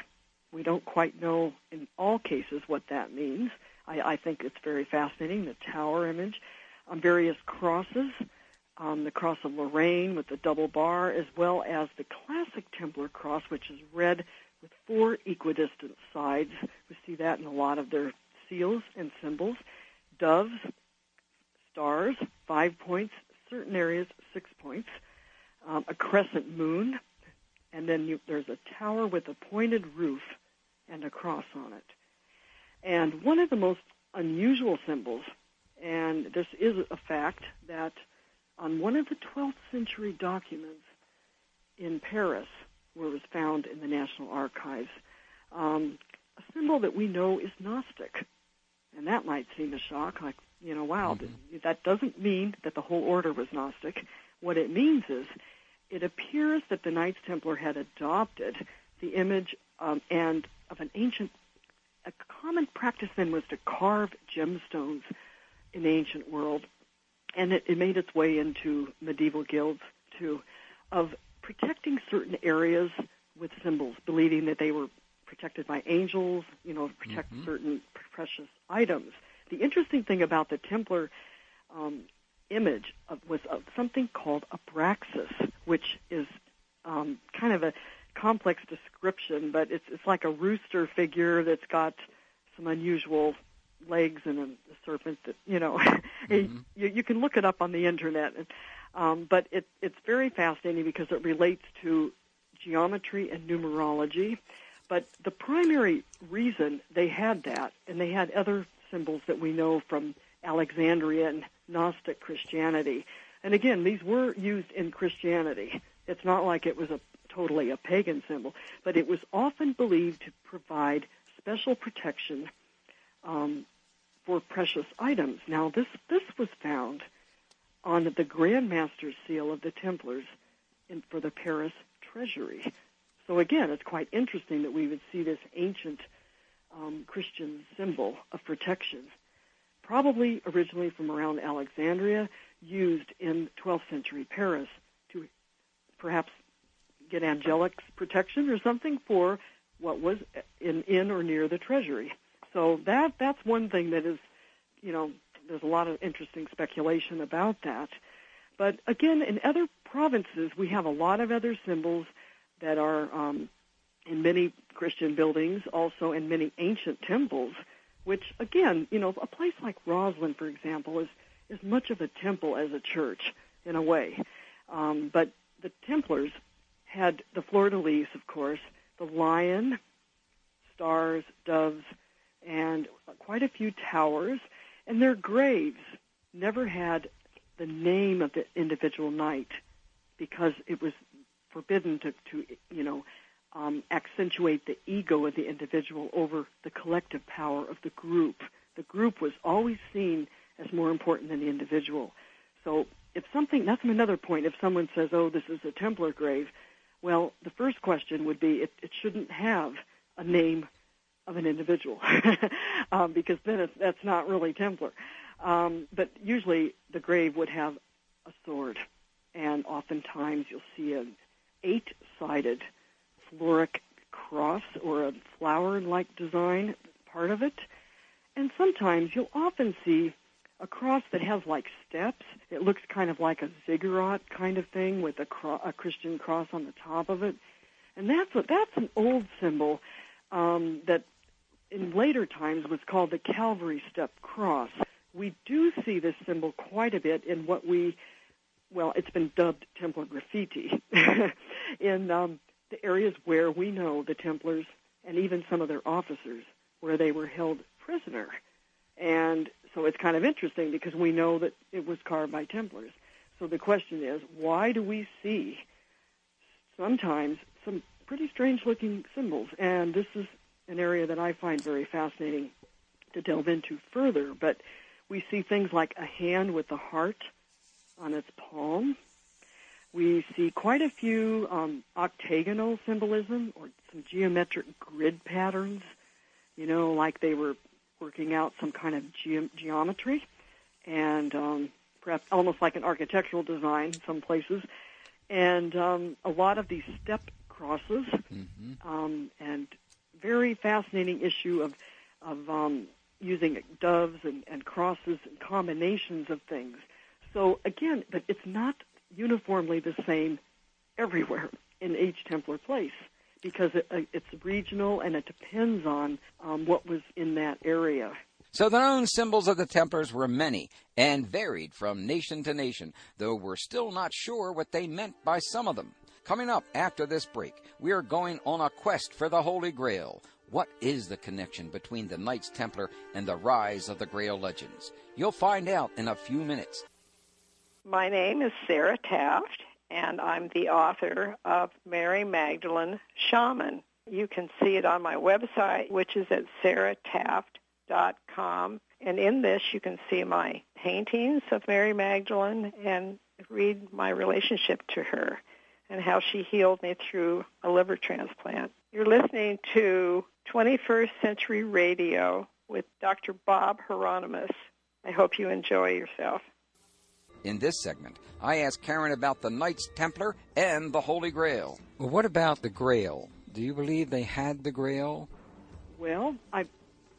We don't quite know in all cases what that means. I, I think it's very fascinating, the tower image. Um, various crosses, um, the cross of Lorraine with the double bar, as well as the classic Templar cross, which is red with four equidistant sides. We see that in a lot of their seals and symbols. Doves stars, five points, certain areas, six points, um, a crescent moon, and then you, there's a tower with a pointed roof and a cross on it. And one of the most unusual symbols, and this is a fact, that on one of the 12th century documents in Paris, where it was found in the National Archives, um, a symbol that we know is Gnostic. And that might seem a shock, like, you know, wow, mm-hmm. that doesn't mean that the whole order was Gnostic. What it means is it appears that the Knights Templar had adopted the image um, and of an ancient. A common practice then was to carve gemstones in the ancient world, and it, it made its way into medieval guilds too, of protecting certain areas with symbols, believing that they were protected by angels, you know, protect mm-hmm. certain precious items. The interesting thing about the Templar um, image of, was of something called abraxas, which is um, kind of a complex description, but it's it's like a rooster figure that's got some unusual legs and a, a serpent that you know mm-hmm. you, you can look it up on the internet. And, um, but it, it's very fascinating because it relates to geometry and numerology. But the primary reason they had that, and they had other symbols that we know from Alexandria and Gnostic Christianity. And again, these were used in Christianity. It's not like it was a totally a pagan symbol, but it was often believed to provide special protection um, for precious items. Now, this this was found on the Grand Master's seal of the Templars in, for the Paris Treasury. So again, it's quite interesting that we would see this ancient um, Christian symbol of protection probably originally from around Alexandria, used in 12th century Paris to perhaps get angelic protection or something for what was in, in or near the treasury. So that that's one thing that is, you know, there's a lot of interesting speculation about that. But again, in other provinces, we have a lot of other symbols that are um, in many Christian buildings, also in many ancient temples which again, you know, a place like Rosslyn, for example, is is much of a temple as a church in a way. Um, but the Templars had the fleur de of course, the lion, stars, doves, and quite a few towers, and their graves never had the name of the individual knight because it was forbidden to, to you know, um, accentuate the ego of the individual over the collective power of the group. The group was always seen as more important than the individual. So if something, that's another point, if someone says, oh, this is a Templar grave, well, the first question would be it, it shouldn't have a name of an individual um, because then that's not really Templar. Um, but usually the grave would have a sword, and oftentimes you'll see an eight-sided floric cross or a flower-like design part of it. And sometimes you'll often see a cross that has like steps. It looks kind of like a ziggurat kind of thing with a, cro- a Christian cross on the top of it. And that's a, that's an old symbol um, that in later times was called the Calvary Step Cross. We do see this symbol quite a bit in what we, well, it's been dubbed Templar graffiti in um, the areas where we know the Templars and even some of their officers where they were held prisoner. And so it's kind of interesting because we know that it was carved by Templars. So the question is, why do we see sometimes some pretty strange looking symbols? And this is an area that I find very fascinating to delve into further. But we see things like a hand with the heart on its palm, we see quite a few um, octagonal symbolism or some geometric grid patterns, you know, like they were working out some kind of ge- geometry and um, perhaps almost like an architectural design in some places. And um, a lot of these step crosses mm-hmm. um, and very fascinating issue of, of um, using doves and, and crosses and combinations of things. So again, but it's not uniformly the same everywhere in each Templar place because it, uh, it's regional and it depends on um, what was in that area. So the known symbols of the Templars were many and varied from nation to nation, though we're still not sure what they meant by some of them. Coming up after this break, we are going on a quest for the Holy Grail. What is the connection between the Knights Templar and the rise of the Grail legends? You'll find out in a few minutes. My name is Sarah Taft, and I'm the author of Mary Magdalene Shaman. You can see it on my website, which is at sarahtaft.com com. And in this, you can see my paintings of Mary Magdalene and read my relationship to her and how she healed me through a liver transplant. You're listening to 21st Century Radio with Dr. Bob Hieronimus. I hope you enjoy yourself. In this segment, I ask Karen about the Knights Templar and the Holy Grail. Well, what about the Grail? Do you believe they had the Grail? Well, I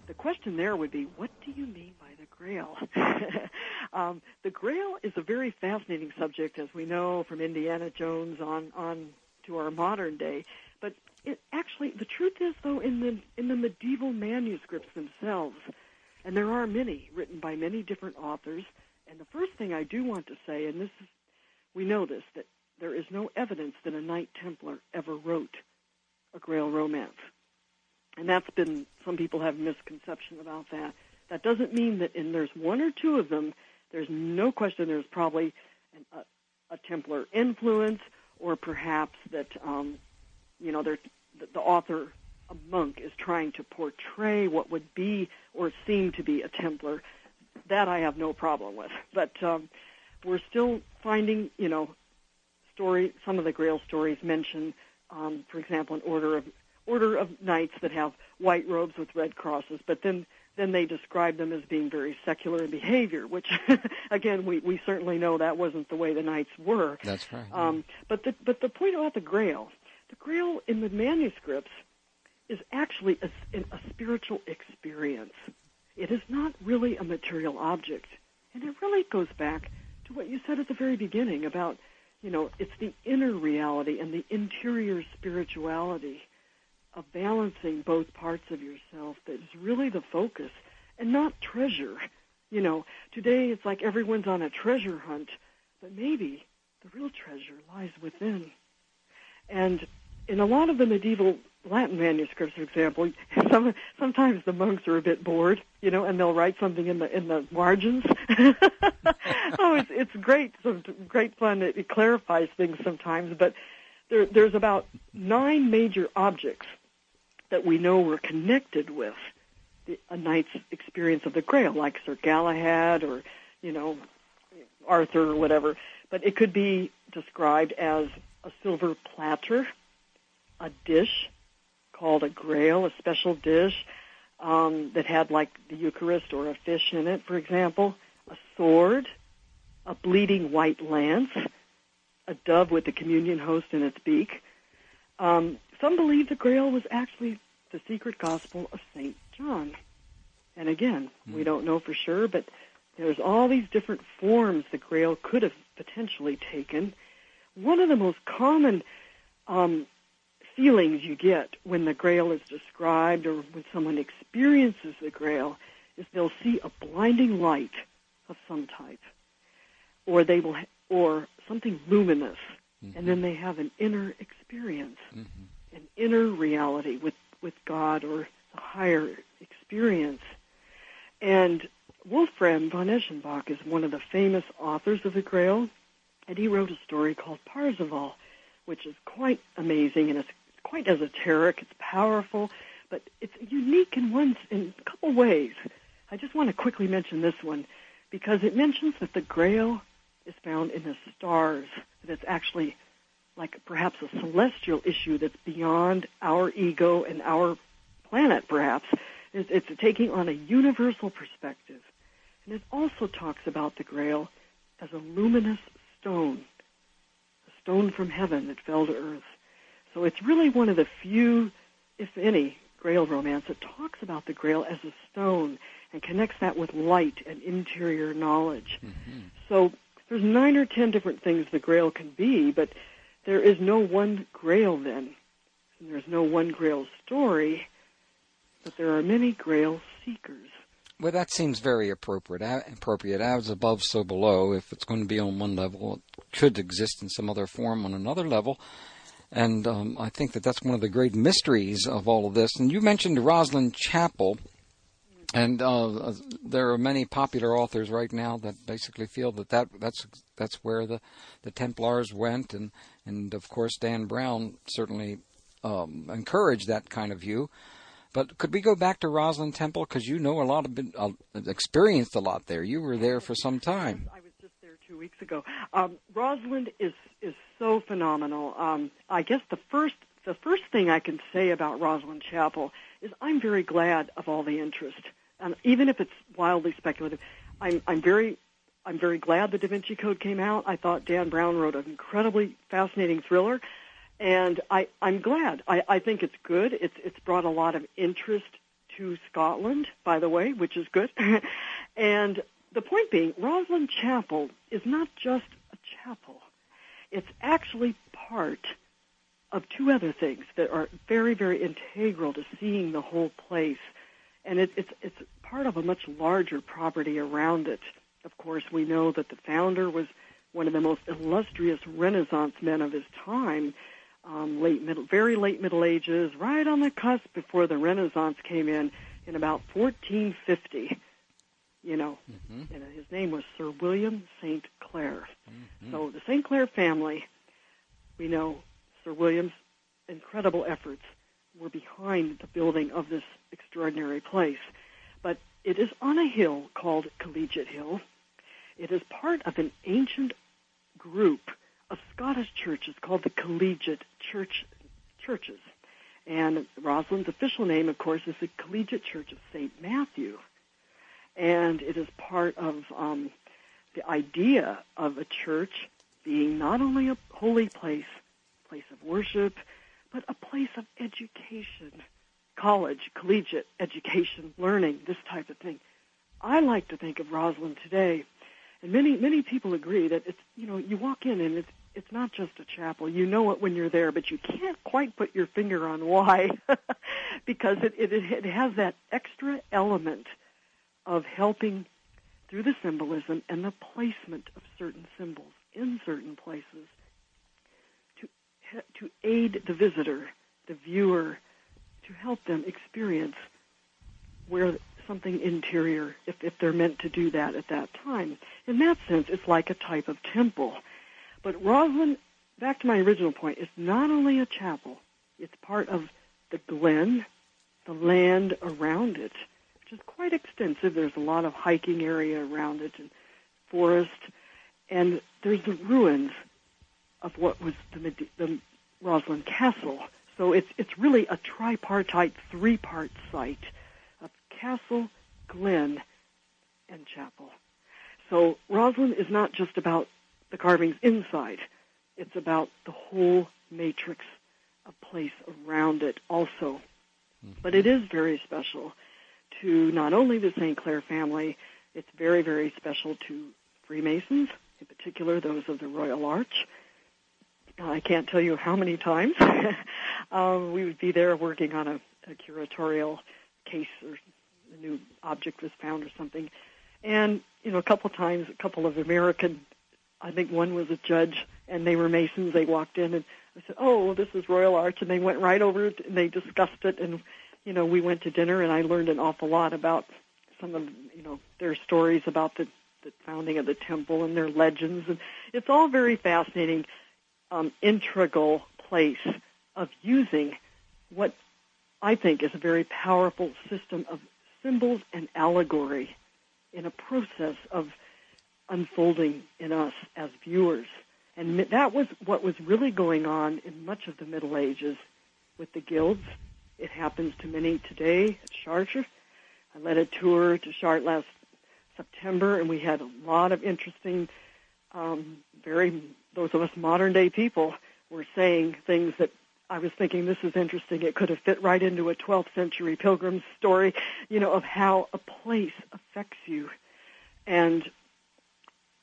the question there would be, what do you mean by the Grail? um, the Grail is a very fascinating subject, as we know from Indiana Jones on on to our modern day. But it, actually, the truth is, though, in the in the medieval manuscripts themselves, and there are many written by many different authors. And the first thing I do want to say, and this is, we know this, that there is no evidence that a Knight Templar ever wrote a Grail romance and that's been some people have misconception about that. That doesn't mean that and there's one or two of them, there's no question there's probably an, a, a Templar influence, or perhaps that um, you know the, the author, a monk, is trying to portray what would be or seem to be a Templar. That I have no problem with, but um, we're still finding you know story. Some of the Grail stories mention, um, for example, an order of order of knights that have white robes with red crosses, but then then they describe them as being very secular in behavior, which again we, we certainly know that wasn't the way the knights were. That's right. Um, but the but the point about the Grail, the Grail in the manuscripts is actually a, a spiritual experience. It is not really a material object, and it really goes back to what you said at the very beginning about you know it's the inner reality and the interior spirituality of balancing both parts of yourself that is really the focus and not treasure. You know, today it's like everyone's on a treasure hunt, but maybe the real treasure lies within. And in a lot of the medieval Latin manuscripts, for example, some, sometimes the monks are a bit bored, you know, and they'll write something in the in the margins. oh, it's it's great, some great fun. It, it clarifies things sometimes, but there, there's about nine major objects that we know were connected with the, a knight's experience of the Grail, like Sir Galahad or, you know, Arthur or whatever. But it could be described as a silver platter, a dish called a Grail, a special dish um, that had like the Eucharist or a fish in it, for example, a sword, a bleeding white lance, a dove with the communion host in its beak. Um, some believe the Grail was actually the secret gospel of St. John. And again, mm. we hmm. don't know for sure, but there's all these different forms the Grail could have potentially taken. One of the most common um, feelings you get when the Grail is described or when someone experiences the Grail is they'll see a blinding light of some type, or they will, ha- or something luminous, mm-hmm. and then they have an inner experience, mm-hmm. An inner reality with with God or a higher experience. And Wolfram von Eschenbach is one of the famous authors of the Grail, and he wrote a story called Parzival, which is quite amazing and it's quite esoteric. It's powerful, but it's unique in one in a couple ways. I just want to quickly mention this one because it mentions that the Grail is found in the stars. That it's actually like perhaps a celestial issue that's beyond our ego and our planet, perhaps. It's, it's taking on a universal perspective. And it also talks about the Grail as a luminous stone, a stone from heaven that fell to earth. So it's really one of the few, if any, Grail romance that talks about the Grail as a stone and connects that with light and interior knowledge. Mm-hmm. So there's nine or ten different things the Grail can be, but there is no one grail then. And there's no one grail story, but there are many grail seekers. Well, that seems very appropriate. Appropriate as above, so below. If it's going to be on one level, it should exist in some other form on another level. And um, I think that that's one of the great mysteries of all of this. And you mentioned Rosslyn Chapel, and uh, there are many popular authors right now that basically feel that, that that's that's where the, the Templars went, and and of course Dan Brown certainly um, encouraged that kind of view. But could we go back to Rosslyn Temple because you know a lot of uh, experienced a lot there. You were there for some time. I was just there two weeks ago. Um, Rosslyn is is so phenomenal. Um, I guess the first the first thing I can say about Rosslyn Chapel is I'm very glad of all the interest and even if it's wildly speculative, I'm I'm very I'm very glad the Da Vinci Code came out. I thought Dan Brown wrote an incredibly fascinating thriller, and I I'm glad. I I think it's good. It's it's brought a lot of interest to Scotland, by the way, which is good. and the point being, Rosslyn Chapel is not just a chapel. It's actually part of two other things that are very, very integral to seeing the whole place and it, it's it's part of a much larger property around it. Of course, we know that the founder was one of the most illustrious Renaissance men of his time, um, late middle, very late Middle Ages, right on the cusp before the Renaissance came in, in about 1450. You know, mm-hmm. and his name was Sir William St. Clair. Mm-hmm. So the St. Clair family, we know Sir William's incredible efforts were behind the building of this extraordinary place. But it is on a hill called Collegiate Hill. It is part of an ancient group of Scottish churches called the Collegiate Church Churches. And Rosslyn's official name, of course, is the Collegiate Church of St. Matthew. And it is part of um, the idea of a church being not only a holy place, place of worship, but a place of education, college, collegiate education, learning, this type of thing. I like to think of Rosslyn today, and many many people agree that it's you know you walk in and it's it's not just a chapel. You know it when you're there, but you can't quite put your finger on why, because it, it it has that extra element of helping through the symbolism and the placement of certain symbols in certain places to to aid the visitor, the viewer, to help them experience where something interior, if, if they're meant to do that at that time. In that sense, it's like a type of temple. But Rosslyn, back to my original point, it's not only a chapel, it's part of the glen, the land around it, which is quite extensive. There's a lot of hiking area around it and forest, and there's the ruins of what was the, the Rosslyn Castle. So it's it's really a tripartite, three-part site of castle, glen, and chapel. So Rosslyn is not just about the carvings inside; it's about the whole matrix of place around it also. Mm-hmm. But it is very special to not only the St. Clair family, it's very, very special to Freemasons, in particular those of the Royal Arch, I can't tell you how many times um, we would be there working on a, a curatorial case or a new object was found or something. And, you know, a couple times, a couple of American, I think one was a judge, and they were Masons. They walked in, and I said, oh, this is Royal Arch. And they went right over it, and they discussed it. And, you know, we went to dinner, and I learned an awful lot about some of, you know, their stories about the, the founding of the temple and their legends. And it's all very fascinating um, integral place of using what I think is a very powerful system of symbols and allegory in a process of unfolding in us as viewers. And that was what was really going on in much of the Middle Ages with the guilds. It happens to many today at Chartres. I led a tour to Chartres last September, and we had a lot of interesting, um, very those of us modern day people were saying things that I was thinking this is interesting. It could have fit right into a 12th century pilgrim's story, you know, of how a place affects you. And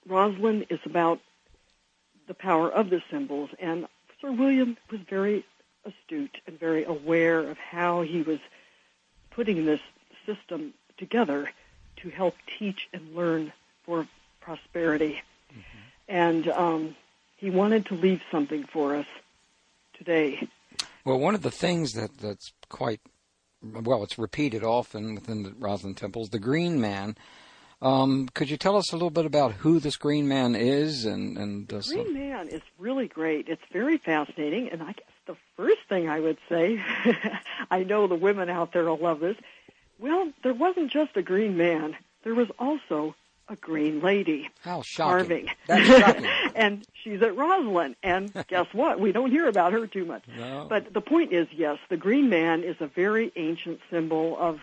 Rosslyn is about the power of the symbols. And Sir William was very astute and very aware of how he was putting this system together to help teach and learn for prosperity. Mm-hmm. And um, he wanted to leave something for us today. Well, one of the things that, that's quite well, it's repeated often within the Rosslyn temples, the Green Man. Um, could you tell us a little bit about who this Green Man is? And, and uh, Green Man is really great. It's very fascinating, and I guess the first thing I would say, I know the women out there will love this. Well, there wasn't just a Green Man. There was also a green lady How shocking. shocking. and she's at Rosslyn. And guess what? We don't hear about her too much. No. But the point is, yes, the green man is a very ancient symbol of,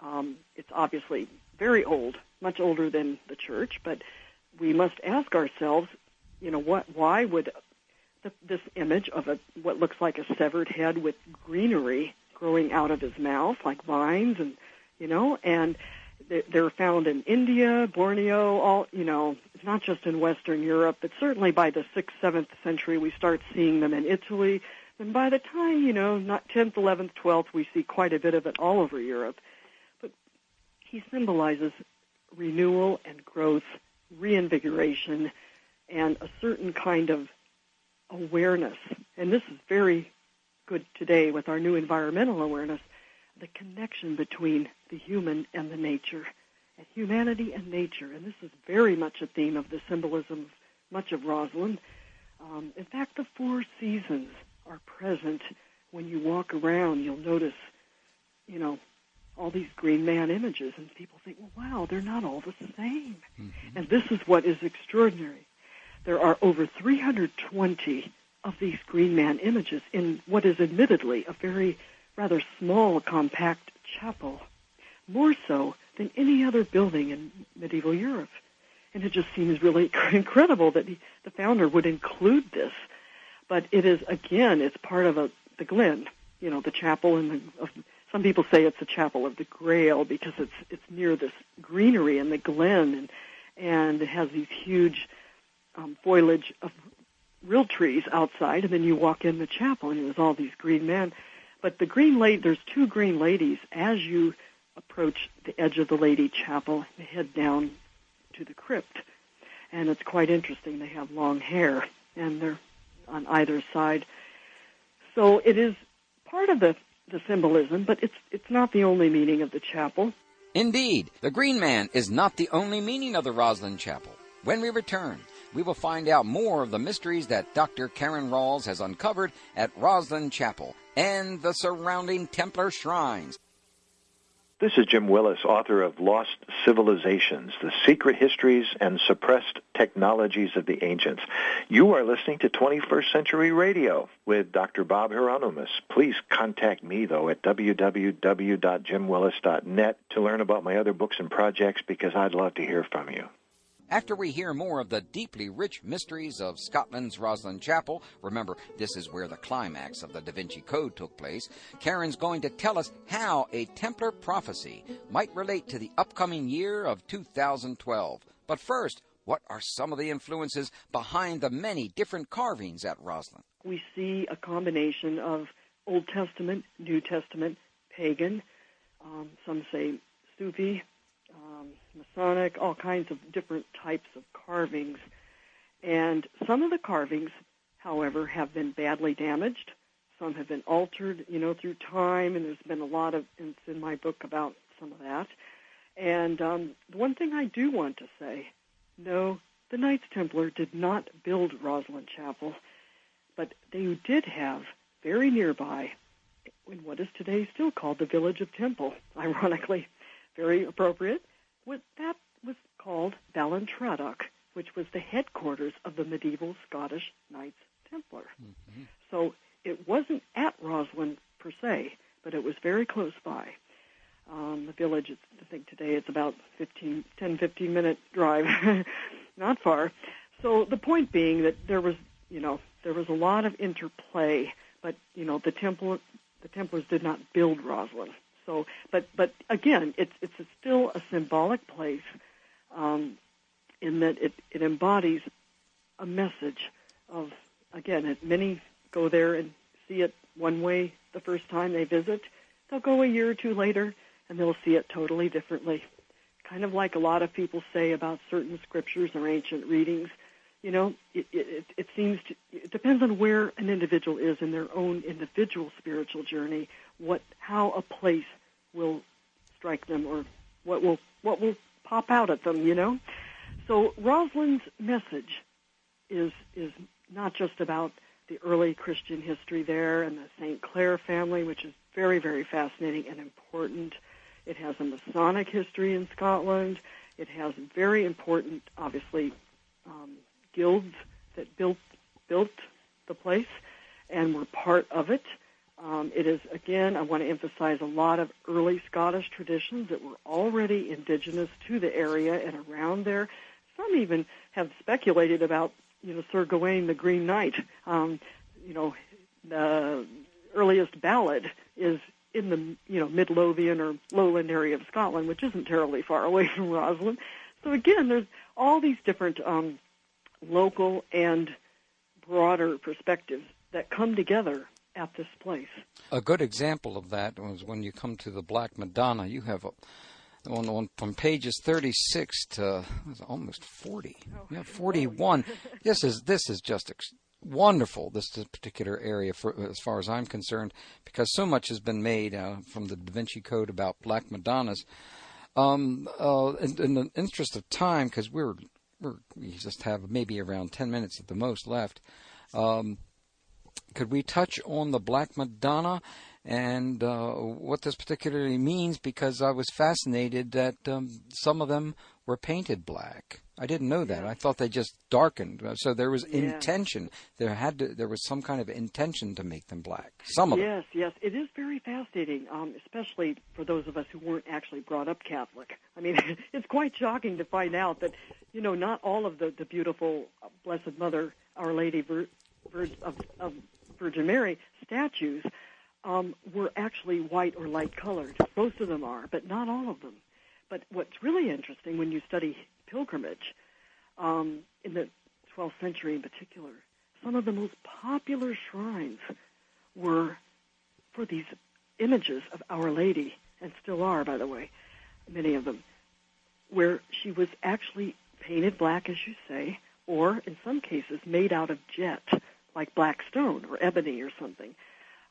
um, it's obviously very old, much older than the church, but we must ask ourselves, you know, what, why would the, this image of a, what looks like a severed head with greenery growing out of his mouth, like vines and, you know, and they're found in India, Borneo, all you know, it's not just in Western Europe, but certainly by the sixth, seventh century we start seeing them in Italy. And by the time, you know, not tenth, eleventh, twelfth, we see quite a bit of it all over Europe. But he symbolizes renewal and growth, reinvigoration, and a certain kind of awareness. And this is very good today with our new environmental awareness the connection between the human and the nature, and humanity and nature. And this is very much a theme of the symbolism of much of Rosslyn. Um, in fact, the four seasons are present when you walk around. You'll notice, you know, all these green man images, and people think, well, wow, they're not all the same. Mm-hmm. And this is what is extraordinary. There are over 320 of these green man images in what is admittedly a very rather small, compact chapel, more so than any other building in medieval Europe. And it just seems really incredible that he, the founder would include this. But it is, again, it's part of a, the Glen, you know, the chapel and the, of, some people say it's the chapel of the Grail because it's it's near this greenery in the Glen and and it has these huge um, foliage of real trees outside, and then you walk in the chapel and there's all these green men. But the green lady, there's two green ladies as you approach the edge of the Lady Chapel and head down to the crypt. And it's quite interesting. They have long hair and they're on either side. So it is part of the, the symbolism, but it's it's not the only meaning of the chapel. Indeed, the Green Man is not the only meaning of the Rosslyn Chapel. When we return, we will find out more of the mysteries that Dr. Karen Ralls has uncovered at Rosslyn Chapel and the surrounding Templar shrines. This is Jim Willis, author of Lost Civilizations, The Secret Histories and Suppressed Technologies of the Ancients. You are listening to 21st Century Radio with Dr. Bob Hieronimus. Please contact me, though, at www.jimwillis.net to learn about my other books and projects because I'd love to hear from you. After we hear more of the deeply rich mysteries of Scotland's Rosslyn Chapel, remember this is where the climax of the Da Vinci Code took place, Karen's going to tell us how a Templar prophecy might relate to the upcoming year of 2012. But first, what are some of the influences behind the many different carvings at Rosslyn? We see a combination of Old Testament, New Testament, pagan, um, some say Sufi, Masonic, all kinds of different types of carvings. And some of the carvings, however, have been badly damaged. Some have been altered, you know, through time, and there's been a lot of, it's in my book about some of that. And um, the one thing I do want to say, no, the Knights Templar did not build Rosslyn Chapel, but they did have very nearby, in what is today still called the village of Temple, ironically, very appropriate. What that was called Balantrodoch, which was the headquarters of the medieval Scottish Knights Templar. Mm-hmm. So it wasn't at Rosslyn per se, but it was very close by. Um, the village, I think today it's about 15, 10, 15 minute drive, not far. So the point being that there was, you know, there was a lot of interplay, but you know, the Templar, the Templars did not build Rosslyn. So, but but again, it's it's a still a symbolic place, um, in that it it embodies a message of again. It, many go there and see it one way the first time they visit. They'll go a year or two later and they'll see it totally differently. kind of like a lot of people say about certain scriptures or ancient readings. You know, it, it, it seems to, it depends on where an individual is in their own individual spiritual journey, what how a place will strike them or what will what will pop out at them. You know, so Rosslyn's message is is not just about the early Christian history there and the St. Clair family, which is very, very fascinating and important. It has a Masonic history in Scotland. It has very important, obviously, um, guilds that built built the place and were part of it. Um, it is again, I want to emphasize a lot of early Scottish traditions that were already indigenous to the area and around there. Some even have speculated about, you know, Sir Gawain the Green Knight. Um, you know, the earliest ballad is in the you know Midlothian or lowland area of Scotland, which isn't terribly far away from Rosslyn. So again, there's all these different um, local and broader perspectives that come together at this place. A good example of that was when you come to the Black Madonna. You have a on, on from pages 36 to almost 40. Oh, yeah, 41. this is this is just ex- wonderful. This particular area, for, as far as I'm concerned, because so much has been made uh, from the Da Vinci Code about Black Madonnas. Um, uh, in, in, the interest of time, because we're, we're we just have maybe around 10 minutes at the most left. Um, could we touch on the Black Madonna and uh, what this particularly means? Because I was fascinated that um, some of them were painted black. I didn't know that. Yeah. I thought they just darkened. So there was yeah. intention. There had to. There was some kind of intention to make them black. Some of yes, them. Yes, yes. It is very fascinating, um, especially for those of us who weren't actually brought up Catholic. I mean, it's quite shocking to find out that, you know, not all of the the beautiful uh, Blessed Mother, Our Lady Vir- Vir- of, of Virgin Mary statues um, were actually white or light colored. Most of them are, but not all of them. But what's really interesting when you study pilgrimage um, in the 12th century in particular, some of the most popular shrines were for these images of Our Lady, and still are, by the way, many of them, where she was actually painted black, as you say, or in some cases made out of jet, like black stone or ebony or something.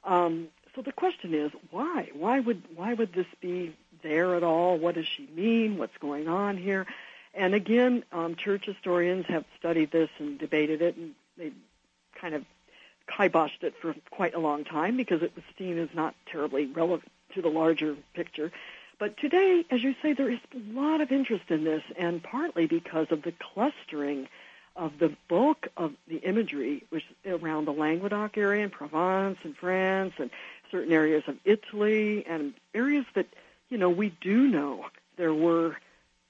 Um, so the question is, why? Why would why would this be there at all? What does she mean? What's going on here? And again, um, church historians have studied this and debated it, and they kind of kiboshed it for quite a long time because it was seen as not terribly relevant to the larger picture. But today, as you say, there is a lot of interest in this, and partly because of the clustering of the bulk of the imagery, which around the Languedoc area in Provence and France and certain areas of Italy and areas that, you know, we do know there were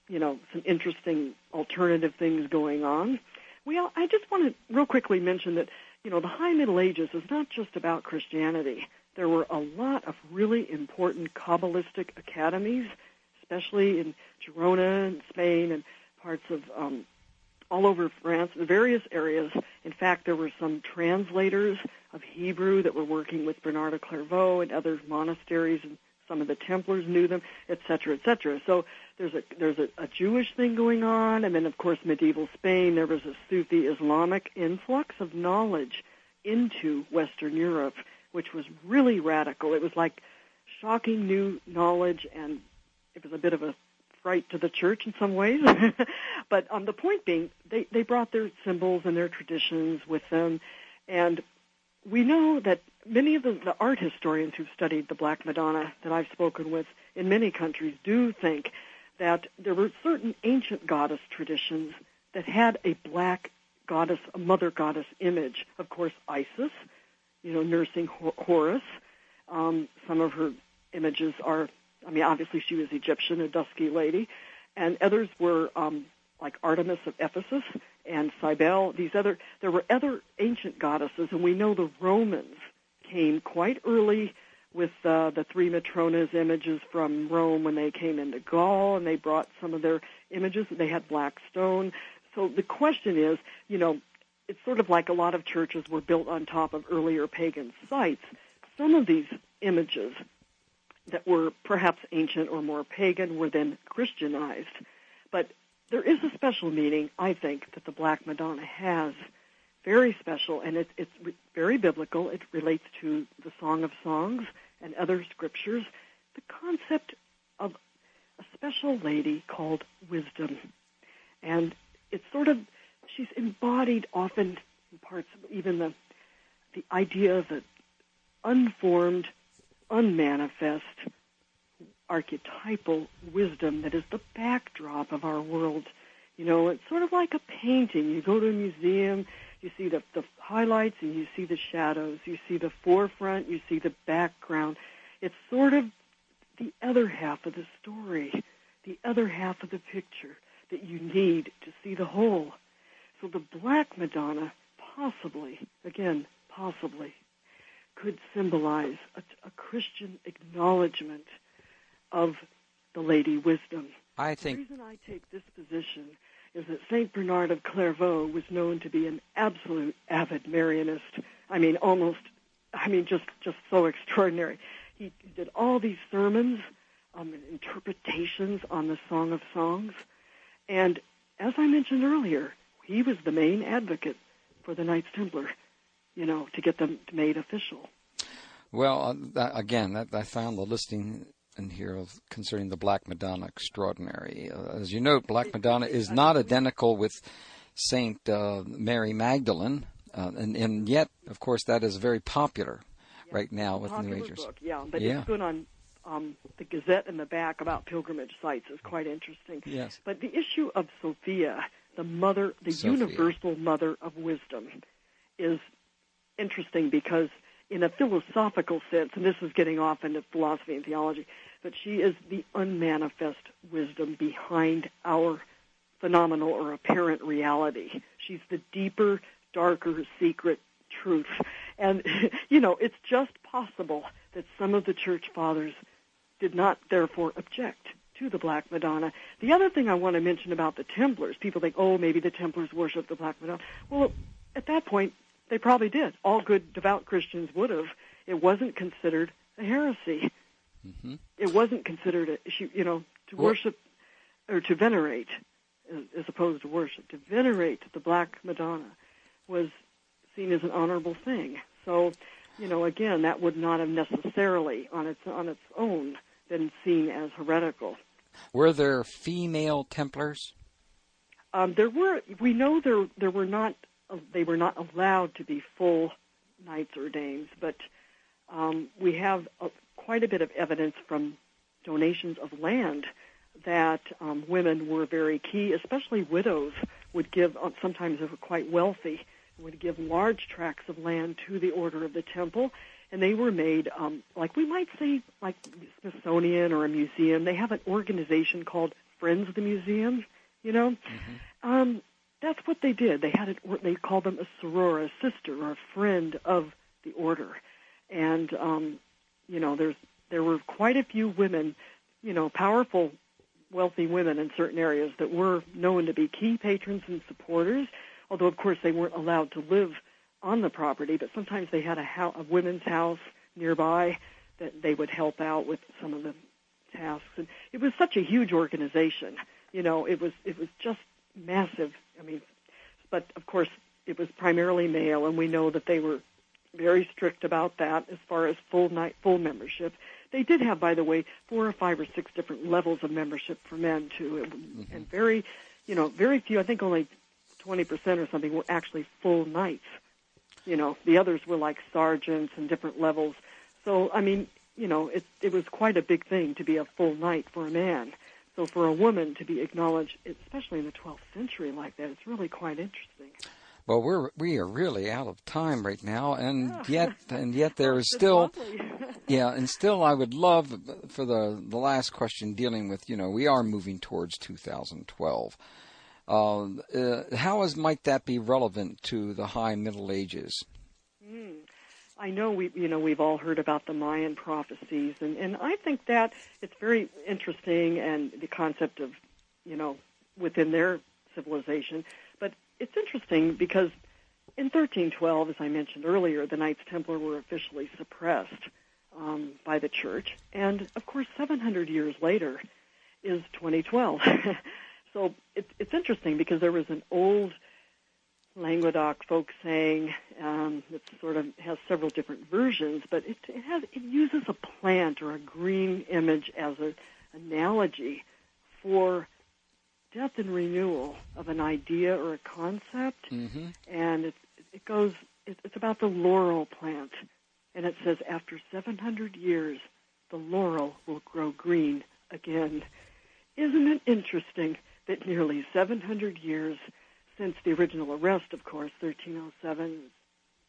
you know, some interesting alternative things going on. We, all, I just want to real quickly mention that, you know, the High Middle Ages is not just about Christianity. There were a lot of really important Kabbalistic academies, especially in Girona and Spain and parts of um, all over France, in various areas. In fact, there were some translators of Hebrew that were working with Bernard of Clairvaux and other monasteries and some of the Templars knew them, et cetera, et cetera. So there's a there's a, a Jewish thing going on, and then of course medieval Spain there was a Sufi Islamic influx of knowledge into Western Europe, which was really radical. It was like shocking new knowledge, and it was a bit of a fright to the church in some ways. but um, the point being, they they brought their symbols and their traditions with them, and we know that many of the, the art historians who've studied the Black Madonna that I've spoken with in many countries do think that there were certain ancient goddess traditions that had a black goddess, a mother goddess image. Of course, Isis, you know, nursing Horus. Um, some of her images are, I mean, obviously she was Egyptian, a dusky lady, and others were um, like Artemis of Ephesus and Cybele. These other, there were other ancient goddesses, and we know the Romans came quite early with uh, the three Matronas images from Rome when they came into Gaul, and they brought some of their images. They had black stone. So the question is, you know, it's sort of like a lot of churches were built on top of earlier pagan sites. Some of these images that were perhaps ancient or more pagan were then Christianized. But there is a special meaning, I think, that the Black Madonna has. Very special, and it, it's very biblical. It relates to the Song of Songs and other scriptures. The concept of a special lady called wisdom. And it's sort of, she's embodied often in parts of even the, the idea of the unformed, unmanifest, archetypal wisdom that is the backdrop of our world. You know, it's sort of like a painting. You go to a museum, you see the, the highlights and you see the shadows. You see the forefront, you see the background. It's sort of the other half of the story, the other half of the picture that you need to see the whole. So the Black Madonna possibly, again, possibly, could symbolize a, a Christian acknowledgement of the Lady Wisdom. I think the reason I take this position is that Saint Bernard of Clairvaux was known to be an absolute avid Marianist. I mean, almost, I mean, just just so extraordinary. He did all these sermons, um, interpretations on the Song of Songs, and as I mentioned earlier, he was the main advocate for the Knights Templar, you know, to get them made official. Well, uh, that, again, that, I found the listing in here of concerning the Black Madonna extraordinary. Uh, as you note, Black Madonna is not identical with Saint uh, Mary Magdalene, uh, and, and yet, of course, that is very popular yeah, right now with New Agers. Book, yeah, but yeah. it's good on um, the Gazette in the back about pilgrimage sites is quite interesting. Yes. But the issue of Sophia, the mother, the Sophia. universal mother of wisdom, is interesting because in a philosophical sense, and this is getting off into philosophy and theology, but she is the unmanifest wisdom behind our phenomenal or apparent reality. She's the deeper, darker, secret truth. And, you know, it's just possible that some of the church fathers did not therefore object to the Black Madonna. The other thing I want to mention about the Templars, people think, oh, maybe the Templars worship the Black Madonna. Well, at that point, they probably did. All good devout Christians would have. It wasn't considered a heresy. Mm-hmm. It wasn't considered a, you know, to well, worship or to venerate, as opposed to worship, to venerate the Black Madonna was seen as an honorable thing. So, you know, again, that would not have necessarily on its on its own been seen as heretical. Were there female Templars? Um, there were. We know there there were not. Uh, they were not allowed to be full knights or dames, but um, we have a, quite a bit of evidence from donations of land that um, women were very key, especially widows would give, uh, sometimes they were quite wealthy, would give large tracts of land to the Order of the Temple, and they were made, um, like we might say, like Smithsonian or a museum. They have an organization called Friends of the Museum, you know. Mm-hmm. Um, that's what they did. They had it. They called them a soror, a sister, or a friend of the order, and um, you know, there's there were quite a few women, you know, powerful, wealthy women in certain areas that were known to be key patrons and supporters. Although, of course, they weren't allowed to live on the property, but sometimes they had a, ho- a women's house nearby that they would help out with some of the tasks. And it was such a huge organization. You know, it was it was just massive. I mean, but of course, it was primarily male, and we know that they were very strict about that as far as full night full membership. They did have, by the way, four or five or six different levels of membership for men too, mm-hmm. and very, you know, very few. I think only twenty percent or something were actually full knights. You know, the others were like sergeants and different levels. So, I mean, you know, it it was quite a big thing to be a full knight for a man. So, for a woman to be acknowledged, especially in the 12th century like that, it's really quite interesting. Well, we're we are really out of time right now, and yeah. yet and yet there is still, yeah, and still I would love for the the last question dealing with you know we are moving towards 2012. Uh, uh, how is might that be relevant to the High Middle Ages? Mm. I know we you know we've all heard about the Mayan prophecies, and and I think that it's very interesting and the concept of you know within their civilization But it's interesting because in 1312, as I mentioned earlier, the Knights Templar were officially suppressed. um, by the church. And of course, 700 years later is 2012. so it, it's interesting because there was an old Languedoc folk saying um, it sort of has several different versions, but it, it has it uses a plant or a green image as an analogy for death and renewal of an idea or a concept, mm-hmm. and it it goes it, it's about the laurel plant, and it says after 700 years the laurel will grow green again. Isn't it interesting that nearly 700 years since the original arrest, of course, 1307,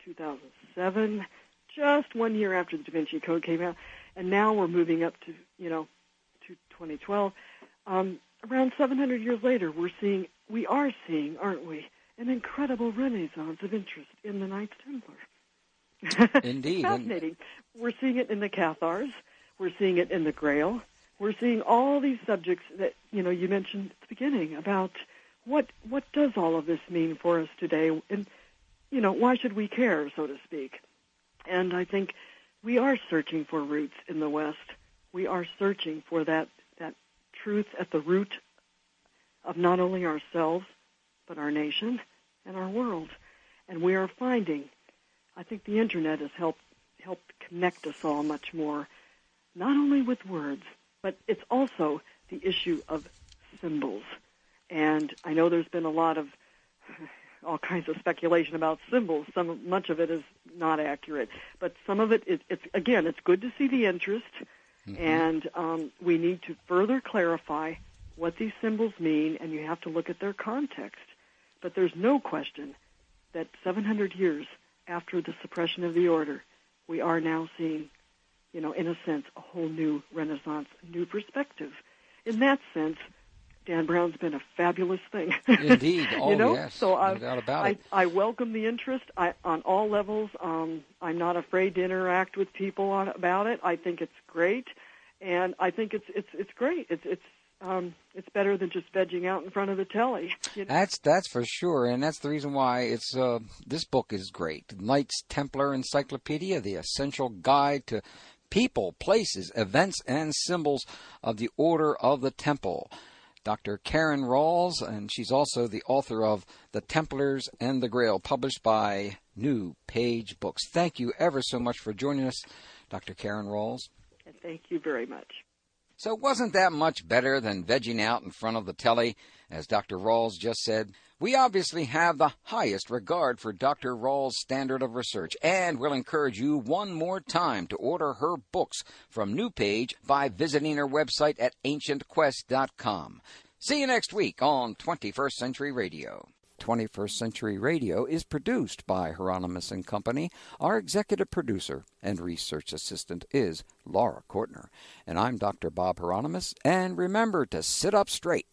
2007, just one year after the Da Vinci Code came out, and now we're moving up to, you know, to 2012. Um, around 700 years later, we're seeing, we are seeing, aren't we, an incredible renaissance of interest in the Knights Templar. Indeed. Fascinating. We're seeing it in the Cathars. We're seeing it in the Grail. We're seeing all these subjects that, you know, you mentioned at the beginning about what what does all of this mean for us today? And you know why should we care so to speak? And i think we are searching for roots in the west. We are searching for that that truth at the root of not only ourselves but our nation and our world. And we are finding i think the internet has helped helped connect us all much more not only with words but it's also the issue of symbols and I know there's been a lot of all kinds of speculation about symbols. Some much of it is not accurate, but some of it is. It's again, it's good to see the interest, mm-hmm. and um, we need to further clarify what these symbols mean, and you have to look at their context. But there's no question that 700 years after the suppression of the order, we are now seeing, you know, in a sense, a whole new renaissance, new perspective. In that sense, Dan Brown's been a fabulous thing. Indeed. Oh, you know? yes. So no I, doubt about I, it. I welcome the interest I, on all levels. Um, I'm not afraid to interact with people on, about it. I think it's great, and I think it's it's it's great. It's it's um, it's better than just vegging out in front of the telly. You know? That's that's for sure, and that's the reason why it's uh, this book is great. Knights Templar Encyclopedia: The Essential Guide to People, Places, Events, and Symbols of the Order of the Temple. Dr. Karen Ralls, and she's also the author of The Templars and the Grail, published by New Page Books. Thank you ever so much for joining us, Dr. Karen Ralls. Thank you very much. So, wasn't that much better than vegging out in front of the telly? As Dr. Ralls just said, we obviously have the highest regard for Dr. Ralls' standard of research, and will encourage you one more time to order her books from New Page by visiting her website at ancientquest.com. See you next week on 21st Century Radio. 21st Century Radio is produced by Hieronimus and Company. Our executive producer and research assistant is Laura Kortner. And I'm Dr. Bob Hieronimus. And remember to sit up straight